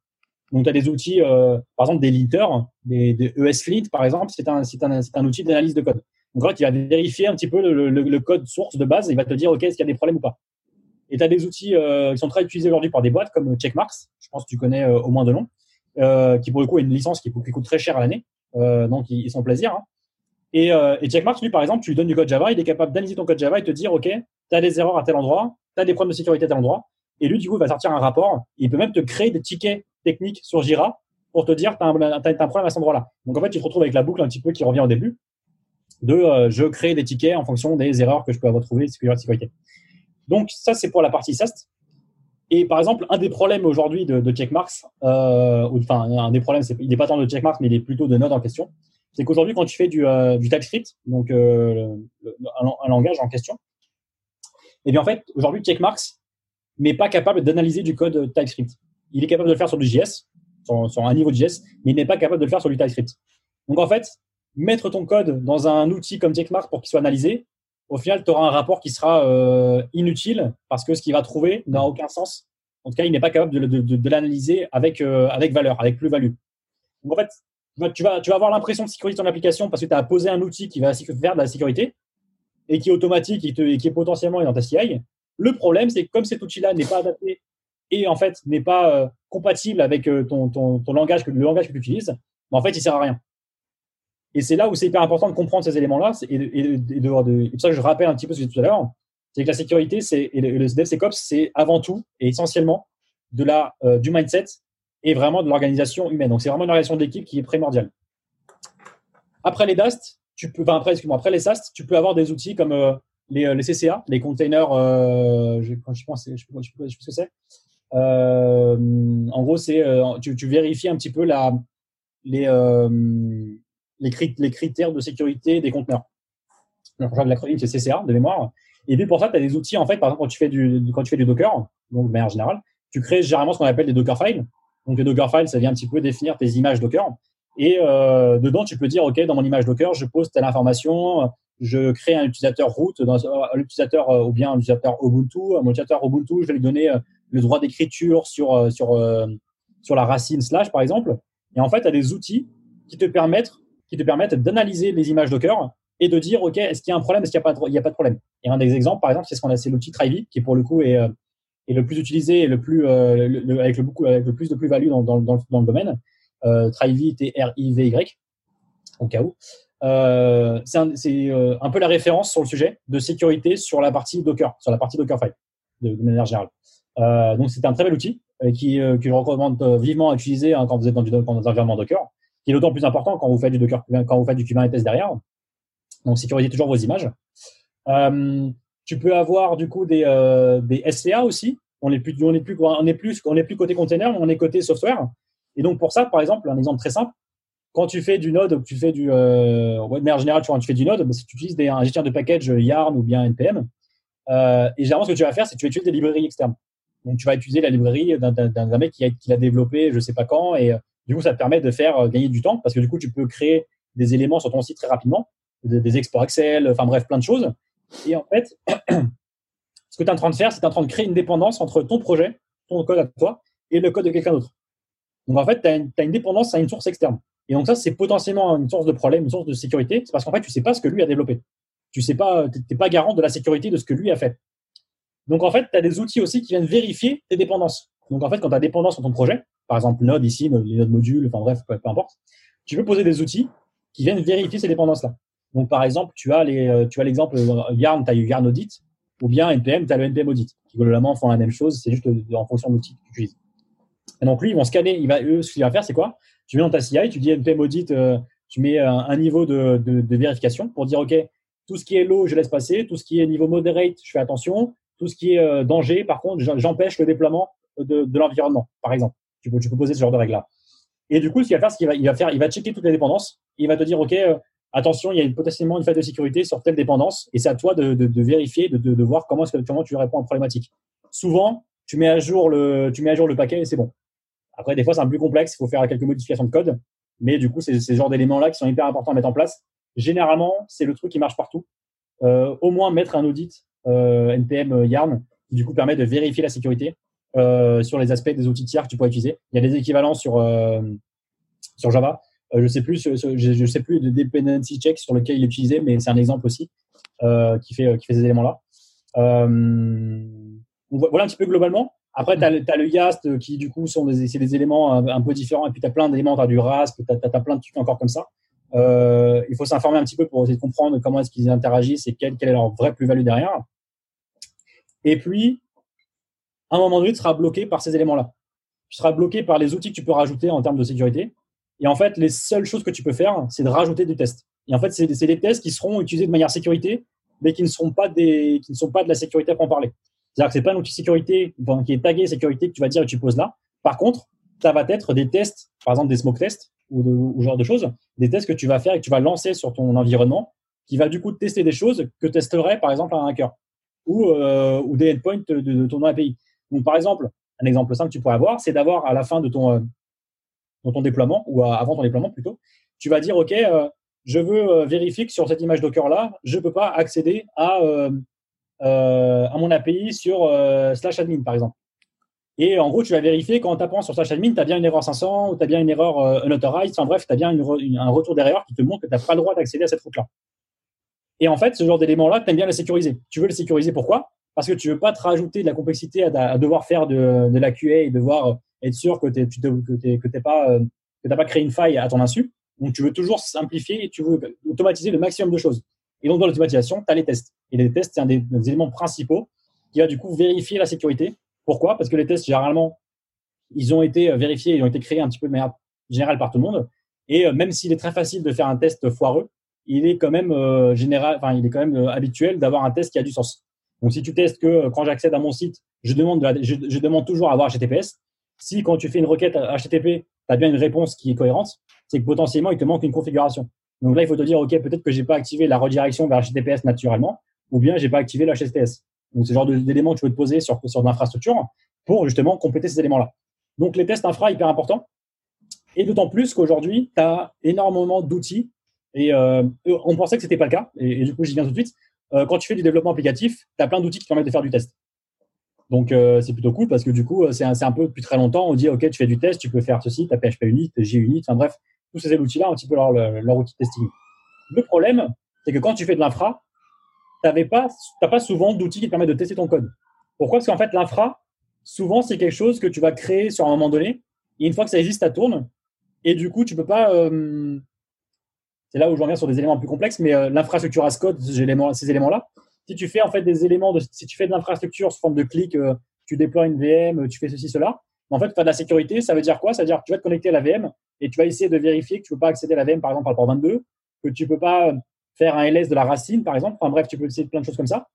Donc, tu as des outils, euh, par exemple, des linters, des, des ESLint, par exemple, c'est un, un, un outil d'analyse de code. Donc, là, il va vérifier un petit peu le, code source de base et il va te dire, OK, est-ce qu'il y a des problèmes ou pas. Et tu as des outils euh, qui sont très utilisés aujourd'hui par des boîtes comme Checkmarks, je pense que tu connais euh, au moins de nom, qui pour le coup a une licence qui, coûte très cher à l'année. Donc, ils, sont plaisir. Hein. Et, et Checkmarks, lui, par exemple, tu lui donnes du code Java, il est capable d'analyser ton code Java et te dire, OK, tu as des erreurs à tel endroit, tu as des problèmes de sécurité à tel endroit. Et lui, du coup, va sortir un rapport. Il peut même te créer des tickets techniques sur Jira pour te dire tu as, un problème à cet endroit-là. Donc en fait, tu te retrouves avec la boucle un petit peu qui revient au début de euh, je crée des tickets en fonction des erreurs que je peux avoir trouvées de sécurité. Donc ça, c'est pour la partie SAST. Et par exemple, un des problèmes aujourd'hui de, Checkmarks, euh, enfin un des problèmes, il n'est pas tant de Checkmarks, mais il est plutôt de Node en question, c'est qu'aujourd'hui, quand tu fais du, euh, TypeScript, donc un, un, langage en question, et eh bien en fait, aujourd'hui, Checkmarks n'est pas capable d'analyser du code TypeScript. Il est capable de le faire sur du JS, sur, un niveau de JS, mais il n'est pas capable de le faire sur du TypeScript. Donc en fait, mettre ton code dans un outil comme Checkmark pour qu'il soit analysé, au final, tu auras un rapport qui sera euh, inutile parce que ce qu'il va trouver n'a aucun sens. En tout cas, il n'est pas capable de, l'analyser avec, euh, avec valeur, avec plus-value. Donc en fait, tu vas, tu vas avoir l'impression de sécuriser ton application parce que tu as posé un outil qui va faire de la sécurité et qui est automatique et, qui est potentiellement dans ta CI. Le problème, c'est que comme cet outil-là n'est pas adapté et en fait n'est pas euh, compatible avec euh, ton, ton, ton, langage, le langage que tu utilises, ben, en fait, il sert à rien. Et c'est là où c'est hyper important de comprendre ces éléments-là. Et, de, de, pour ça je rappelle un petit peu ce que j'ai dit tout à l'heure, c'est que la sécurité, c'est et le, le DevSecOps, c'est avant tout et essentiellement de la euh, du mindset et vraiment de l'organisation humaine. Donc c'est vraiment une organisation d'équipe qui est primordiale. Après les DAST, tu peux, après, les SAST, tu peux avoir des outils comme les, les, CCA, les containers. Euh, je, je pense, je, ce que c'est. Euh, en gros, c'est euh, tu, tu, vérifies un petit peu les, euh, critères de sécurité des conteneurs. L'acronyme, c'est CCA de mémoire. Et puis pour ça, tu as des outils, en fait, par exemple, quand tu fais du, Docker, donc de manière générale, tu crées généralement ce qu'on appelle des Docker files. Donc les Docker files, ça vient un petit peu définir tes images Docker. Et euh, dedans, tu peux dire, OK, dans mon image Docker, je pose telle information, je crée un utilisateur root, dans, l'utilisateur ou bien un utilisateur Ubuntu. Mon utilisateur Ubuntu, je vais lui donner le droit d'écriture sur, euh, sur, euh, sur la racine slash, par exemple. Et en fait, tu as des outils qui te permettent, qui te permettent d'analyser les images Docker et de dire, OK, est-ce qu'il y a un problème, est-ce qu'il n'y a, pas de, a pas de problème. Et un des exemples, par exemple, c'est ce qu'on a, c'est l'outil Trivy, qui pour le coup est, euh, et le plus utilisé et le plus, avec, le beaucoup, avec le plus de plus-value dans, dans, le domaine. Euh, Trivy, T-R-I-V-Y, au cas où. Euh, c'est un, un, peu la référence sur le sujet de sécurité sur la partie Docker, sur la partie Dockerfile, de, manière générale. Euh, donc, c'est un très bel outil qui, que je recommande vivement à utiliser hein, quand vous êtes dans, du, dans un environnement Docker, qui est d'autant plus important quand vous faites du Docker, quand vous faites du Kubernetes derrière. Donc, sécurisez toujours vos images. Euh, tu peux avoir du coup des, euh, des SCA aussi. On n'est plus, on est plus, on est plus, plus côté container, on est côté software. Et donc pour ça, par exemple, un exemple très simple, quand tu fais du Node, tu fais du, euh, de manière générale, tu, fais du Node, tu utilises des, un gestionnaire de package Yarn ou bien NPM, euh, et généralement ce que tu vas faire, c'est que tu vas des librairies externes. Donc tu vas utiliser la librairie d'un mec qui, l'a développé, je sais pas quand, et du coup ça te permet de faire gagner du temps parce que du coup tu peux créer des éléments sur ton site très rapidement, des, exports Excel, enfin bref, plein de choses. Et en fait, ce que tu es en train de faire, c'est en train de créer une dépendance entre ton projet, ton code à toi, et le code de quelqu'un d'autre. Donc en fait, tu as, une dépendance à une source externe. Et donc ça, c'est potentiellement une source de problème, une source de sécurité. C'est parce qu'en fait, tu sais pas ce que lui a développé. Tu sais pas, t'es pas garant de la sécurité de ce que lui a fait. Donc en fait, tu as des outils aussi qui viennent vérifier tes dépendances. Donc en fait, quand tu as dépendance sur ton projet, par exemple Node ici, les Node modules, enfin bref, peu, importe, tu peux poser des outils qui viennent vérifier ces dépendances-là. Donc par exemple, tu as les, euh, tu as l'exemple euh, Yarn, tu as eu Yarn Audit, ou bien NPM, tu as le NPM Audit, qui globalement font la même chose, c'est juste en fonction de l'outil que tu utilises. Et donc lui, ils vont scanner, il va, eux, ce qu'il va faire, c'est quoi? Tu mets dans ta CI, tu dis NPM Audit, euh, tu mets un, niveau de, vérification pour dire, OK, tout ce qui est low, je laisse passer, tout ce qui est niveau moderate, je fais attention, tout ce qui est euh, danger, par contre, j'empêche le déploiement de, l'environnement, par exemple. Tu peux, poser ce genre de règles-là. Et du coup, ce qu'il va faire, c'est qu'il va, il va faire, checker toutes les dépendances, il va te dire, OK, euh, attention, il y a potentiellement une faille de sécurité sur telle dépendance, et c'est à toi de, vérifier, de, voir comment, est-ce que, tu réponds à la problématique. Souvent, tu mets à jour le, tu mets à jour le paquet et c'est bon. Après, des fois, c'est un peu plus complexe, il faut faire quelques modifications de code, mais du coup, c'est ce genre d'éléments-là qui sont hyper importants à mettre en place. Généralement, c'est le truc qui marche partout. Euh, au moins mettre un audit euh, NPM euh, Yarn qui du coup permet de vérifier la sécurité euh, sur les aspects des outils tiers que tu pourrais utiliser. Il y a des équivalents sur euh, sur Java. Euh, je sais plus, je, sais plus de dependency check sur lequel il est utilisé, mais c'est un exemple aussi qui fait qui fait ces éléments-là. voilà un petit peu globalement. Après, tu as, le YAST qui, du coup, sont des, des éléments un, peu différents. Et puis, tu as plein d'éléments, tu as du RASP, tu as, plein de trucs encore comme ça. Euh, il faut s'informer un petit peu pour essayer de comprendre comment est-ce qu'ils interagissent et quelle, quelle est leur vraie plus-value derrière. Et puis, à un moment donné, tu seras bloqué par ces éléments-là. Tu seras bloqué par les outils que tu peux rajouter en termes de sécurité. Et en fait, les seules choses que tu peux faire, c'est de rajouter des tests. Et en fait, c'est des tests qui seront utilisés de manière sécurité, mais qui ne seront pas des, qui ne sont pas de la sécurité à en parler. C'est-à-dire que c'est pas un outil sécurité qui est tagué sécurité que tu vas dire et tu poses là. Par contre, ça va être des tests, par exemple des smoke tests ou, de, genre de choses, des tests que tu vas faire et que tu vas lancer sur ton environnement, qui va du coup tester des choses que testerait par exemple un hacker ou, euh, des endpoints de, ton API. Donc par exemple, un exemple simple que tu pourrais avoir, c'est d'avoir à la fin de ton, euh, déploiement ou avant ton déploiement plutôt, tu vas dire ok, euh, je veux vérifier que sur cette image Docker là, je peux pas accéder à à mon API sur euh, slash admin, par exemple. Et en gros, tu vas vérifier qu'en tapant sur slash admin, tu as bien une erreur 500 ou tu as bien une erreur euh, unauthorized. Enfin bref, tu as bien un retour d'erreur qui te montre que tu n'as pas le droit d'accéder à cette route-là. Et en fait, ce genre d'éléments-là, tu aimes bien les sécuriser. Tu veux le sécuriser pourquoi? Parce que tu veux pas te rajouter de la complexité à, devoir faire de, de, la QA et devoir être sûr que tu n'as pas, euh, pas créé une faille à ton insu. Donc, tu veux toujours simplifier et tu veux automatiser le maximum de choses. Et donc, dans l'automatisation, tu as les tests. Et les tests, c'est un des, éléments principaux qui va du coup vérifier la sécurité. Pourquoi? Parce que les tests, généralement, ils ont été euh, vérifiés, ils ont été créés un petit peu de manière générale par tout le monde. Et euh, même s'il est très facile de faire un test foireux, il est quand même euh, général, enfin, il est quand même habituel d'avoir un test qui a du sens. Donc, si tu testes que quand j'accède à mon site, je, demande toujours à avoir HTTPS. Si quand tu fais une requête HTTP, tu as bien une réponse qui est cohérente, c'est que potentiellement, il te manque une configuration. Donc là, il faut te dire, OK, peut-être que j'ai pas activé la redirection vers HTTPS naturellement, ou bien j'ai pas activé le HTTPS. Donc, c'est le genre d'éléments que tu peux te poser sur, l'infrastructure pour justement compléter ces éléments-là. Donc, les tests infra, hyper importants. Et d'autant plus qu'aujourd'hui, tu as énormément d'outils. Et euh, on pensait que c'était pas le cas. Et, du coup, j'y viens tout de suite. Euh, quand tu fais du développement applicatif, tu as plein d'outils qui te permettent de faire du test. Donc, euh, c'est plutôt cool parce que du coup, c'est un, un, peu depuis très longtemps, on dit, OK, tu fais du test, tu peux faire ceci, tu as PHP Unit, JUnit, enfin bref, tous ces outils-là, un petit peu leur, outil de testing. Le problème, c'est que quand tu fais de l'infra, tu n'as pas, pas souvent d'outils qui te permettent de tester ton code. Pourquoi? Parce qu'en fait, l'infra, souvent, c'est quelque chose que tu vas créer sur un moment donné. Et une fois que ça existe, ça tourne. Et du coup, tu peux pas. Euh, c'est là où je reviens sur des éléments plus complexes, mais euh, l'infrastructure as code, ces éléments-là, si tu fais en fait des éléments, de, si tu fais de l'infrastructure sous forme de clic, euh, tu déploies une VM, tu fais ceci, cela, en fait, faire de la sécurité, ça veut dire quoi? Ça veut dire que tu vas te connecter à la VM et tu vas essayer de vérifier que tu ne peux pas accéder à la VM, par exemple, par le port 22, que tu ne peux pas faire un LS de la racine, par exemple. Enfin bref, tu peux essayer plein de choses comme ça.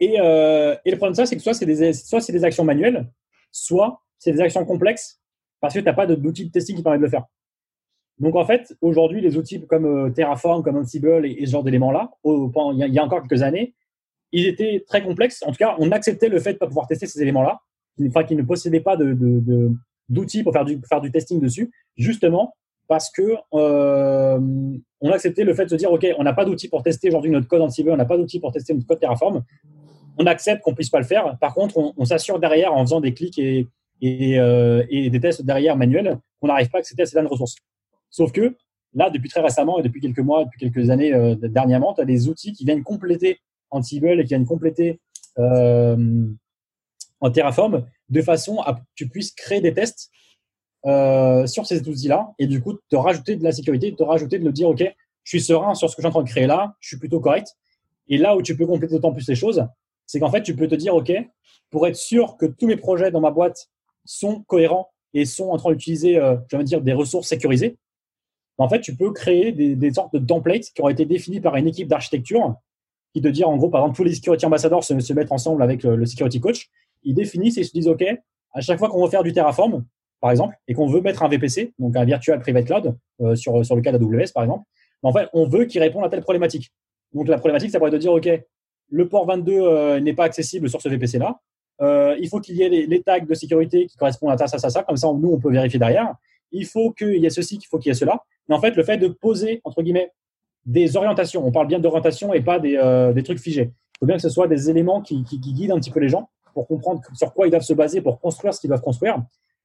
Et, euh, le problème de ça, c'est que soit c'est des, actions manuelles, soit c'est des actions complexes parce que tu n'as pas d'outils de testing qui permettent de le faire. Donc en fait, aujourd'hui, les outils comme euh, Terraform, comme Ansible et, ce genre d'éléments-là, il y, a encore quelques années, ils étaient très complexes. En tout cas, on acceptait le fait de ne pas pouvoir tester ces éléments-là, enfin, qu'ils ne possédaient pas d'outils de, de, pour faire du, faire du testing dessus, justement parce que euh, on acceptait le fait de se dire, OK, on n'a pas d'outils pour tester aujourd'hui notre code Ansible, on n'a pas d'outils pour tester notre code Terraform. On accepte qu'on puisse pas le faire. Par contre, on, s'assure derrière, en faisant des clics et, euh, et des tests derrière manuels, qu'on n'arrive pas à accéder à certaines ressources. Sauf que là, depuis très récemment et depuis quelques mois, depuis quelques années euh, dernièrement, tu as des outils qui viennent compléter Ansible et qui viennent compléter euh, en Terraform de façon à que tu puisses créer des tests euh, sur ces outils-là et du coup te rajouter de la sécurité, te rajouter de le dire, OK, je suis serein sur ce que je suis en train de créer là, je suis plutôt correct. Et là où tu peux compléter d'autant plus les choses, c'est qu'en fait, tu peux te dire, OK, pour être sûr que tous mes projets dans ma boîte sont cohérents et sont en train d'utiliser, euh, dire, des ressources sécurisées, en fait, tu peux créer des, sortes de templates qui ont été définis par une équipe d'architecture qui te dit, en gros, par exemple, tous les security ambassadors se mettent ensemble avec le, security coach. Ils définissent et ils se disent, OK, à chaque fois qu'on veut faire du Terraform, par exemple, et qu'on veut mettre un VPC, donc un Virtual Private Cloud, euh, sur, sur le cas d'AWS, par exemple, en fait, on veut qu'il réponde à telle problématique. Donc, la problématique, ça pourrait te dire, OK, le port 22 euh, n'est pas accessible sur ce VPC-là. Euh, il faut qu'il y ait les, tags de sécurité qui correspondent à ça, ça, ça, Comme ça, nous, on peut vérifier derrière. Il faut qu'il y ait ceci, qu'il faut qu'il y ait cela. Mais en fait, le fait de poser, entre guillemets, des orientations, on parle bien d'orientation et pas des, euh, des, trucs figés. Il faut bien que ce soit des éléments qui, qui, qui, guident un petit peu les gens pour comprendre sur quoi ils doivent se baser pour construire ce qu'ils doivent construire.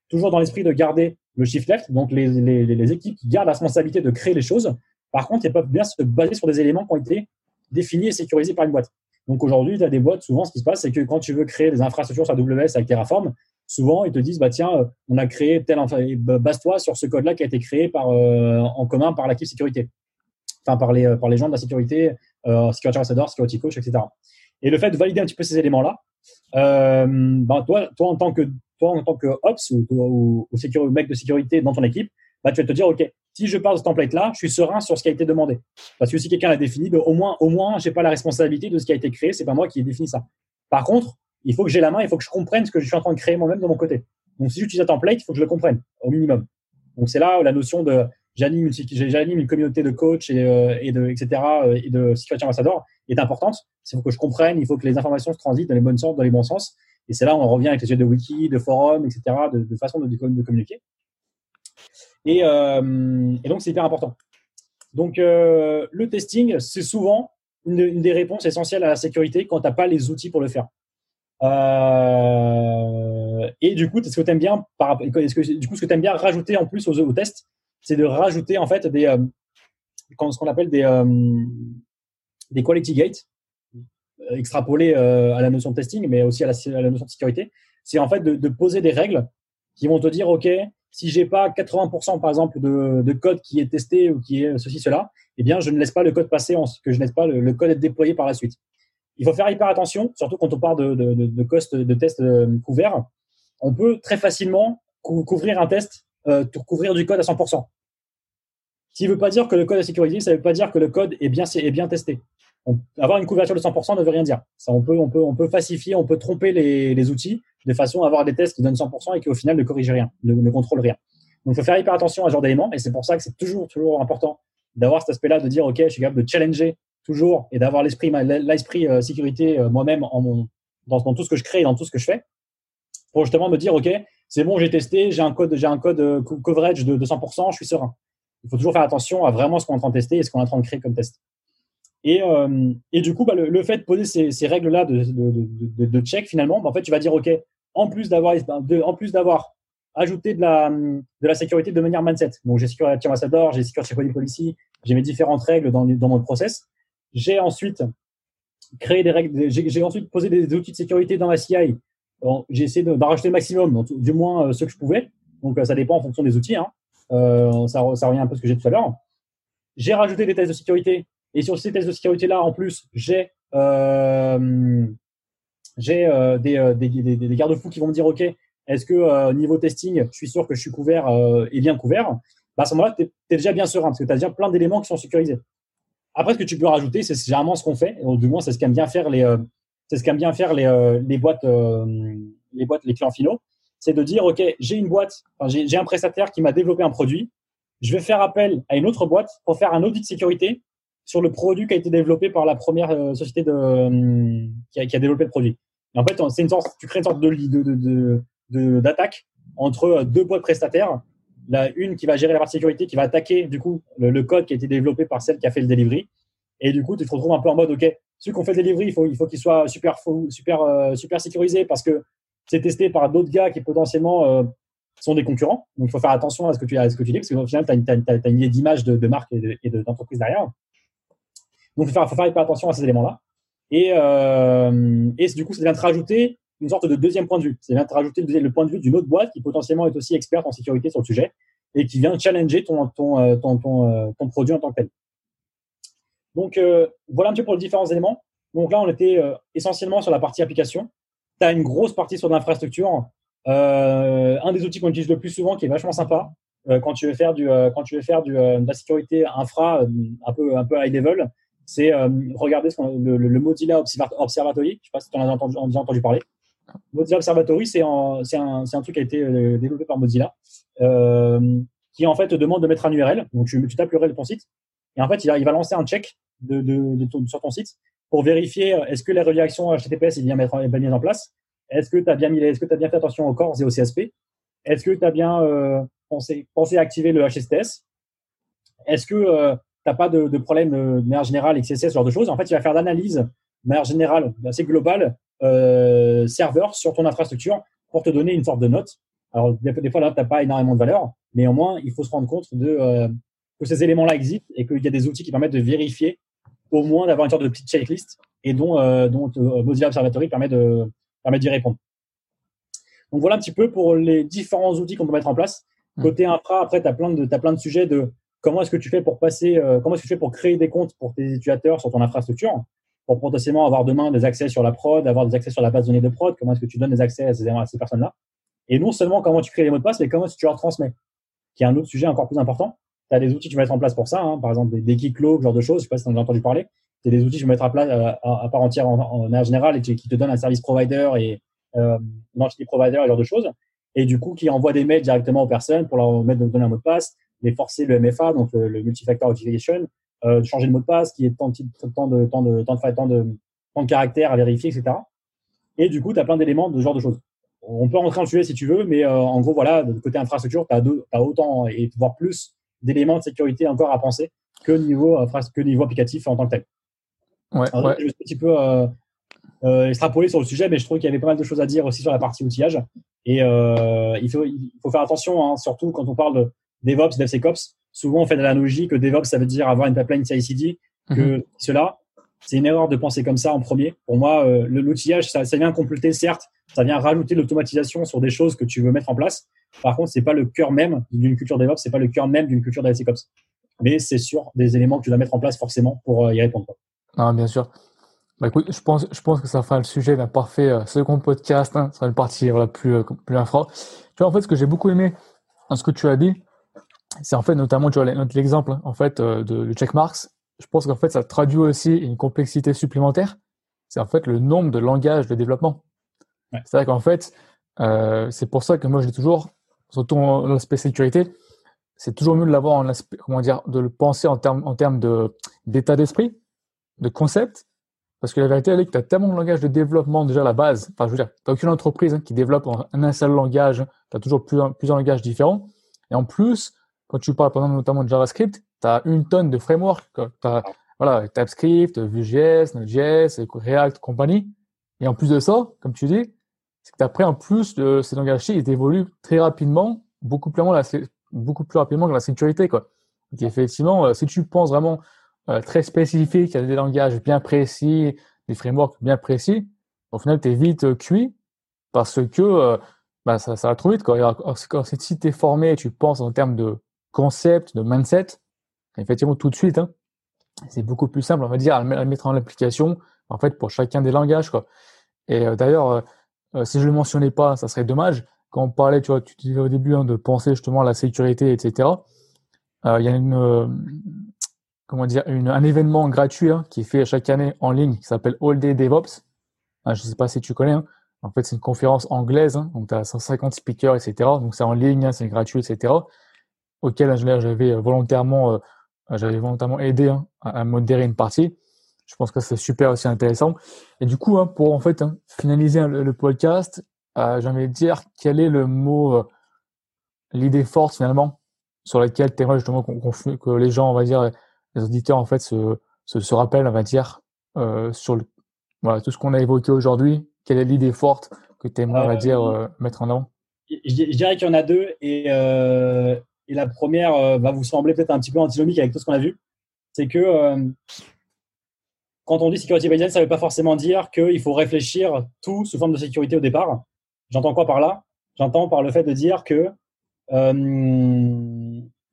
Toujours dans l'esprit de garder le shift left, donc les, les, équipes qui gardent la responsabilité de créer les choses. Par contre, elles peuvent bien se baser sur des éléments qui ont été définis et sécurisés par une boîte. Donc aujourd'hui, tu as des boîtes, souvent ce qui se passe, c'est que quand tu veux créer des infrastructures sur AWS avec Terraform, souvent ils te disent bah tiens euh, on a créé tel base-toi sur ce code là qui a été créé par euh, en commun par l'équipe sécurité enfin par les par les gens de la sécurité euh, security ambassador security coach etc et le fait de valider un petit peu ces éléments là euh, bah, toi toi en tant que toi en tant que ops ou, ou, mec de sécurité dans ton équipe bah, tu vas te dire ok si je parle de ce template là je suis serein sur ce qui a été demandé parce que si quelqu'un l'a défini au moins au moins j'ai pas la responsabilité de ce qui a été créé c'est pas moi qui ai défini ça par contre il faut que j'ai la main, il faut que je comprenne ce que je suis en train de créer moi-même de mon côté. Donc, si j'utilise un template, il faut que je le comprenne au minimum. Donc, c'est là la notion de j'anime une, une communauté de coachs et, euh, et de etc. Euh, et de security ambassador est importante. Il faut que je comprenne, il faut que les informations se transitent dans les bonnes sens, dans les bons sens. Et c'est là où on revient avec les sujets de wiki, de forum, etc. de, de façon de, communiquer. Et, euh, et donc, c'est hyper important. Donc, le testing, c'est souvent une, des réponses essentielles à la sécurité quand tu n'as pas les outils pour le faire. Et du coup, ce que tu aimes bien, par, est-ce du coup, ce que tu aimes bien rajouter en plus aux, aux tests, c'est de rajouter en fait des, euh, ce qu'on appelle des, euh, des quality gates, euh, extrapolés à la notion de testing, mais aussi à la, notion de sécurité. C'est en fait de, poser des règles qui vont te dire, OK, si j'ai pas 80% par exemple de, de, code qui est testé ou qui est ceci, cela, eh bien, je ne laisse pas le code passer, en, que je ne laisse pas le, code être déployé par la suite. Il faut faire hyper attention, surtout quand on parle de, de, cost de tests euh, couverts. On peut très facilement couvrir un test, euh, couvrir du code à 100%. S'il ne veut pas dire que le code est sécurisé, ça ne veut pas dire que le code est bien, est bien testé. avoir une couverture de 100% ne veut rien dire. On peut, on peut, on peut falsifier, on peut tromper les, outils de façon à avoir des tests qui donnent 100% et qui au final ne corrigent rien, ne, ne contrôlent rien. Donc, il faut faire hyper attention à ce genre d'éléments et c'est pour ça que c'est toujours, toujours important d'avoir cet aspect-là de dire, OK, je suis capable de challenger toujours et d'avoir l'esprit euh, sécurité euh, moi-même dans, tout ce que je crée et dans tout ce que je fais pour justement me dire ok c'est bon j'ai testé j'ai un code j'ai un code euh, coverage de, 200% je suis serein. Il faut toujours faire attention à vraiment ce qu'on est en train de tester et ce qu'on est en train de créer comme test. Et, euh, du coup bah, le, fait de poser ces, ces règles là de, check finalement bah, en fait tu vas dire ok en plus d'avoir ajouté de la sécurité de manière mindset. Donc j'ai Security Ambassador j'ai Security Policy j'ai mes différentes règles dans, dans mon process. J'ai ensuite créé des règles, j'ai ensuite posé des outils de sécurité dans la CI j'ai essayé d'en rajouter le maximum, du moins ce que je pouvais. Donc ça dépend en fonction des outils. Hein. ça, ça revient un peu à ce que j'ai tout à l'heure. J'ai rajouté des tests de sécurité. Et sur ces tests de sécurité-là, en plus, j'ai euh, des, euh, des, des, garde-fous qui vont me dire, OK, est-ce que euh, niveau testing, je suis sûr que je suis couvert et bien couvert? Bah, À ce moment-là, tu es, déjà bien serein parce que tu as déjà plein d'éléments qui sont sécurisés. Après, ce que tu peux rajouter, c'est généralement ce qu'on fait, du moins, c'est ce qu'aiment bien faire les, c'est ce qu'aiment bien faire les, les boîtes, les boîtes, les clients finaux, c'est de dire, OK, j'ai une boîte, j'ai un prestataire qui m'a développé un produit, je vais faire appel à une autre boîte pour faire un audit de sécurité sur le produit qui a été développé par la première société de, qui, a, développé le produit en fait, c'est une sorte, tu crées une sorte de de, de, d'attaque entre deux boîtes prestataires. La une qui va gérer la partie sécurité, qui va attaquer du coup le, code qui a été développé par celle qui a fait le delivery. Et du coup, tu te retrouves un peu en mode, ok, ceux qui ont fait delivery, il faut, il faut qu'ils soient super, super, euh, super sécurisés parce que c'est testé par d'autres gars qui potentiellement euh, sont des concurrents. Donc, il faut faire attention à ce que tu, à dis parce qu'au final, tu as, une idée d'image de, de marque et d'entreprise derrière. Donc, il faut faire, hyper attention à ces éléments-là. Et, euh, du coup, ça vient te rajouter une sorte de deuxième point de vue. Ça vient te rajouter le, point de vue d'une autre boîte qui potentiellement est aussi experte en sécurité sur le sujet et qui vient challenger ton, ton produit en tant que tel. Donc, euh, voilà un petit peu pour les différents éléments. Donc là, on était euh, essentiellement sur la partie application. Tu as une grosse partie sur l'infrastructure. Euh, un des outils qu'on utilise le plus souvent, qui est vachement sympa, quand tu veux faire du, quand tu veux faire de la sécurité infra un peu, un peu high level, c'est regarder ce le, le, Mozilla Observatory. Je sais pas si tu en as entendu, entendu parler. Mozilla Observatory, c'est un, un, truc qui a été développé par Mozilla, qui en fait te demande de mettre un URL. Donc tu, tu tapes l'URL de ton site, et en fait il, va, lancer un check de, de, de sur ton site pour vérifier euh, est-ce que les redirections HTTPS est bien, mises en place, est-ce que tu as bien mis, est-ce que tu bien fait attention aux corps et au CSP, est-ce que tu as bien euh, pensé, pensé à activer le HSTS, est-ce que t'as pas de, de problème euh, de manière générale, XSS, ce genre de choses? En fait, il va faire l'analyse de manière générale, assez globale, euh, serveur sur ton infrastructure pour te donner une sorte de note. Alors, des, fois, là, tu n'as pas énormément de valeur. Néanmoins, il faut se rendre compte de, euh, que ces éléments-là existent et qu'il y a des outils qui permettent de vérifier, au moins d'avoir une sorte de petite checklist et dont, euh, dont euh, Mozilla Observatory permet de permet d'y répondre. Donc voilà un petit peu pour les différents outils qu'on peut mettre en place. Mmh. Côté infra, après, tu as, plein de, as plein de sujets de comment est-ce que tu fais pour passer, euh, comment est-ce que tu fais pour créer des comptes pour tes utilisateurs sur ton infrastructure, pour potentiellement avoir demain des accès sur la prod, avoir des accès sur la base de données de prod, comment est-ce que tu donnes des accès à ces, ces personnes-là. Et non seulement comment tu crées les mots de passe, mais comment est-ce que tu leur transmets, qui est un autre sujet encore plus important. Tu as des outils que tu en place pour ça, hein, par exemple des, des genre de choses, je sais pas si tu en as entendu parler. C'est des outils que tu peux mettre à, place, euh, à, part entière en, en, général et qui, te donnent un service provider et euh, une entity provider et ce genre de choses. Et du coup, qui envoie des mails directement aux personnes pour leur mettre, donner un mot de passe, les forcer le MFA, donc le, le multifactor authentication, euh, changer de mot de passe, qui est tant de de de de, de, caractères à vérifier, etc. Et du coup, tu as plein d'éléments de ce genre de choses. On peut rentrer en sujet si tu veux, mais euh, en gros, voilà, côté infrastructure, tu as, as, autant et voire plus d'éléments de sécurité encore à penser que niveau, que niveau applicatif en tant que tel. Ouais, ouais. Je vais un petit peu euh, euh, extrapoler sur le sujet, mais je trouve qu'il y avait pas mal de choses à dire aussi sur la partie outillage. Et euh, il, faut, il faut faire attention, hein, surtout quand on parle de, DevOps, DevSecOps, souvent on fait de l'analogie que DevOps, ça veut dire avoir une pipeline CI/CD, que mhm. cela, c'est une erreur de penser comme ça en premier. Pour moi, euh, l'outillage, ça, ça, vient compléter, certes, ça vient rajouter l'automatisation sur des choses que tu veux mettre en place. Par contre, c'est pas le cœur même d'une culture DevOps, c'est pas le cœur même d'une culture DevSecOps. Mais c'est sûr des éléments que tu dois mettre en place forcément pour euh, y répondre. Ah, bien sûr. Bah, écoute, je pense, je pense que ça fera le sujet d'un parfait euh, second podcast. Hein, ça sera une partie voilà, plus, euh, plus infra. Tu vois, en fait, ce que j'ai beaucoup aimé dans ce que tu as dit, c'est en fait notamment, l'exemple en fait euh, de, de checkmarks. Je pense qu'en fait, ça traduit aussi une complexité supplémentaire. C'est en fait le nombre de langages de développement. C'est-à-dire qu'en fait, euh, c'est pour ça que moi, j'ai toujours, surtout en l'aspect sécurité, c'est toujours mieux de l'avoir en comment dire, de le penser en termes en termes de d'état d'esprit, de concept, parce que la vérité, elle est que tu as tellement de langages de développement déjà à la base. Enfin, je veux dire, tu n'as aucune entreprise hein, qui développe en un seul langage. Tu as toujours plusieurs, plusieurs langages différents. Et en plus, quand tu parles notamment de JavaScript, tu as une tonne de frameworks. Tu as voilà, TypeScript, Vue.js, Node.js, React, compagnie. Et en plus de ça, comme tu dis, c'est que après, en plus de ces langages-ci, ils évoluent très rapidement, beaucoup plus, la, beaucoup plus rapidement que la sécurité. Quoi. Donc, effectivement, euh, si tu penses vraiment euh, très spécifique, il y a des langages bien précis, des frameworks bien précis, au final, tu es vite euh, cuit. parce que bah, ça, ça va trop vite. Quoi. si tu es formé et tu penses en termes de concept, de mindset, effectivement, tout de suite, hein, c'est beaucoup plus simple, on va dire, à le mettre en application, en fait, pour chacun des langages. Quoi. Et d'ailleurs, si je le mentionnais pas, ça serait dommage. Quand on parlait, tu vois, disais au début hein, de penser justement à la sécurité, etc. Il y a une, comment dire, un événement gratuit hein, qui est fait chaque année en ligne qui s'appelle All Day DevOps. je ne sais pas si tu connais. Hein. En fait, c'est une conférence anglaise, donc tu as 150 speakers, etc. Donc c'est en ligne, c'est gratuit, etc. Auquel j'avais volontairement, euh, j'avais volontairement aidé à, modérer une partie. Je pense que c'est super aussi intéressant. Et du coup, pour en fait finaliser le, podcast, euh, j'ai envie de dire quel est le mot, euh, l'idée forte finalement sur laquelle tu aimerais justement que les gens, on va dire, les auditeurs en fait se, se, se rappellent, on va dire, euh, sur le, voilà, tout ce qu'on a évoqué aujourd'hui, quelle est l'idée forte que tu aimerais, va dire, euh, mettre en avant? je, dirais qu'il y en a deux. Et, et la première va vous sembler peut-être un petit peu antinomique avec tout ce qu'on a vu. C'est que quand on dit sécurité by ça ne veut pas forcément dire qu'il faut réfléchir tout sous forme de sécurité au départ. J'entends quoi par là? J'entends par le fait de dire que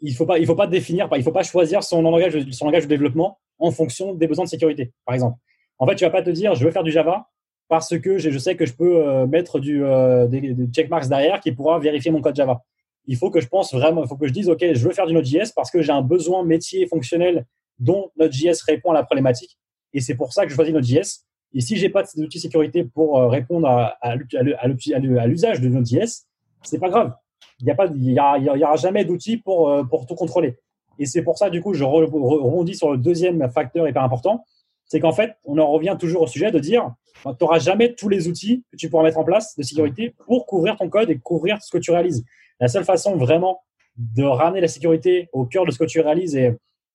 il faut pas, faut pas définir, il faut pas choisir son langage, de développement en fonction des besoins de sécurité, par exemple. En fait, tu vas pas te dire, je veux faire du Java, parce que je sais que je peux euh, mettre euh, des, checkmarks derrière qui pourra vérifier mon code Java. Il faut que je pense vraiment, il faut que je dise, OK, je veux faire du Node.js parce que j'ai un besoin métier fonctionnel dont Node.js répond à la problématique. Et c'est pour ça que je choisis Node.js. Et si j'ai pas d'outil sécurité pour euh, répondre à, à, à l'usage de Node.js, c'est pas grave. Il n'y a pas, il y, aura jamais d'outil pour, pour tout contrôler. Et c'est pour ça, du coup, je rebondis sur le deuxième facteur hyper important. C'est qu'en fait, on en revient toujours au sujet de dire, tu n'auras jamais tous les outils que tu pourras mettre en place de sécurité pour couvrir ton code et couvrir ce que tu réalises. La seule façon vraiment de ramener la sécurité au cœur de ce que tu réalises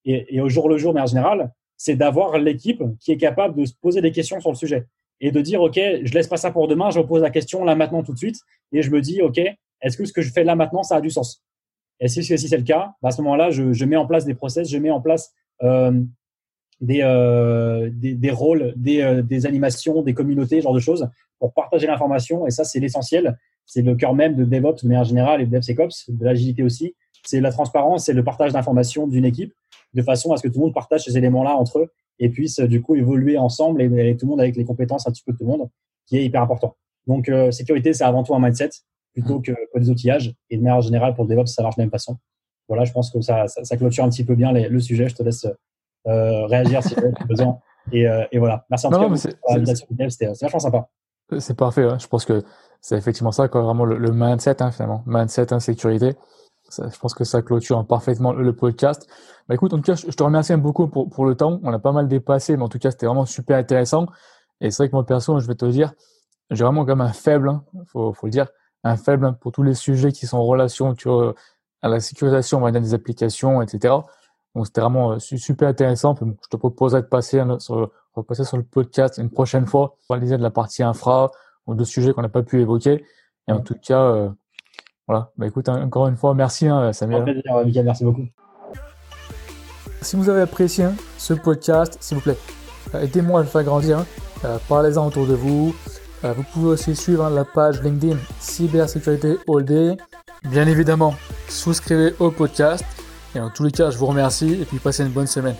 et, au jour le jour, mais en général, c'est d'avoir l'équipe qui est capable de se poser des questions sur le sujet et de dire, OK, je laisse pas ça pour demain, je repose la question là maintenant tout de suite et je me dis, OK, est-ce que ce que je fais là maintenant, ça a du sens? Et si, si c'est le cas, bah, à ce moment-là, je, mets en place des process, je mets en place euh, des, euh, des, des, rôles, des, euh, des, animations, des communautés, ce genre de choses, pour partager l'information. Et ça, c'est l'essentiel. C'est le cœur même de DevOps, mais en général, et de DevSecOps, de l'agilité aussi. C'est la transparence et le partage d'informations d'une équipe, de façon à ce que tout le monde partage ces éléments-là entre eux et puisse du coup évoluer ensemble et, tout le monde avec les compétences un petit peu de tout le monde, qui est hyper important. Donc, euh, sécurité, c'est avant tout un mindset plutôt que, que, des outillages. Et de manière générale, pour le DevOps, ça marche de la même façon. Voilà, je pense que ça, ça, ça clôture un petit peu bien le sujet. Je te laisse euh, réagir si tu as besoin. Et, euh, et, voilà. Merci en tout cas c'était vachement sympa. C'est parfait. Je pense que c'est effectivement ça, quoi, vraiment le, mindset, hein, finalement. Mindset, insécurité. Ça, je pense que ça clôture parfaitement le podcast. Bah, écoute, en tout cas, je, te remercie beaucoup pour, pour le temps. On a pas mal dépassé, mais en tout cas, c'était vraiment super intéressant. Et c'est vrai que moi, perso, je vais te dire, j'ai vraiment comme un faible, hein, faut, faut le dire, un faible hein, pour tous les sujets qui sont en relation tu vois, à la sécurisation on va dire, des applications, etc. Donc c'était vraiment euh, super intéressant. je te proposerais de passer sur, repasser sur le podcast une prochaine fois pour réaliser de la partie infra ou de sujets qu'on n'a pas pu évoquer. Et en tout cas, euh, voilà. Bah écoute, encore une fois, merci hein, Samuel. Plaisir, merci beaucoup. Si vous avez apprécié hein, ce podcast, s'il vous plaît, euh, aidez-moi à le faire grandir. Hein. Parlez-en autour de vous. vous pouvez aussi suivre la page LinkedIn Cybersécurité All Day. Bien évidemment, souscrivez au podcast. Et en tous les cas, je vous remercie et puis passez une bonne semaine.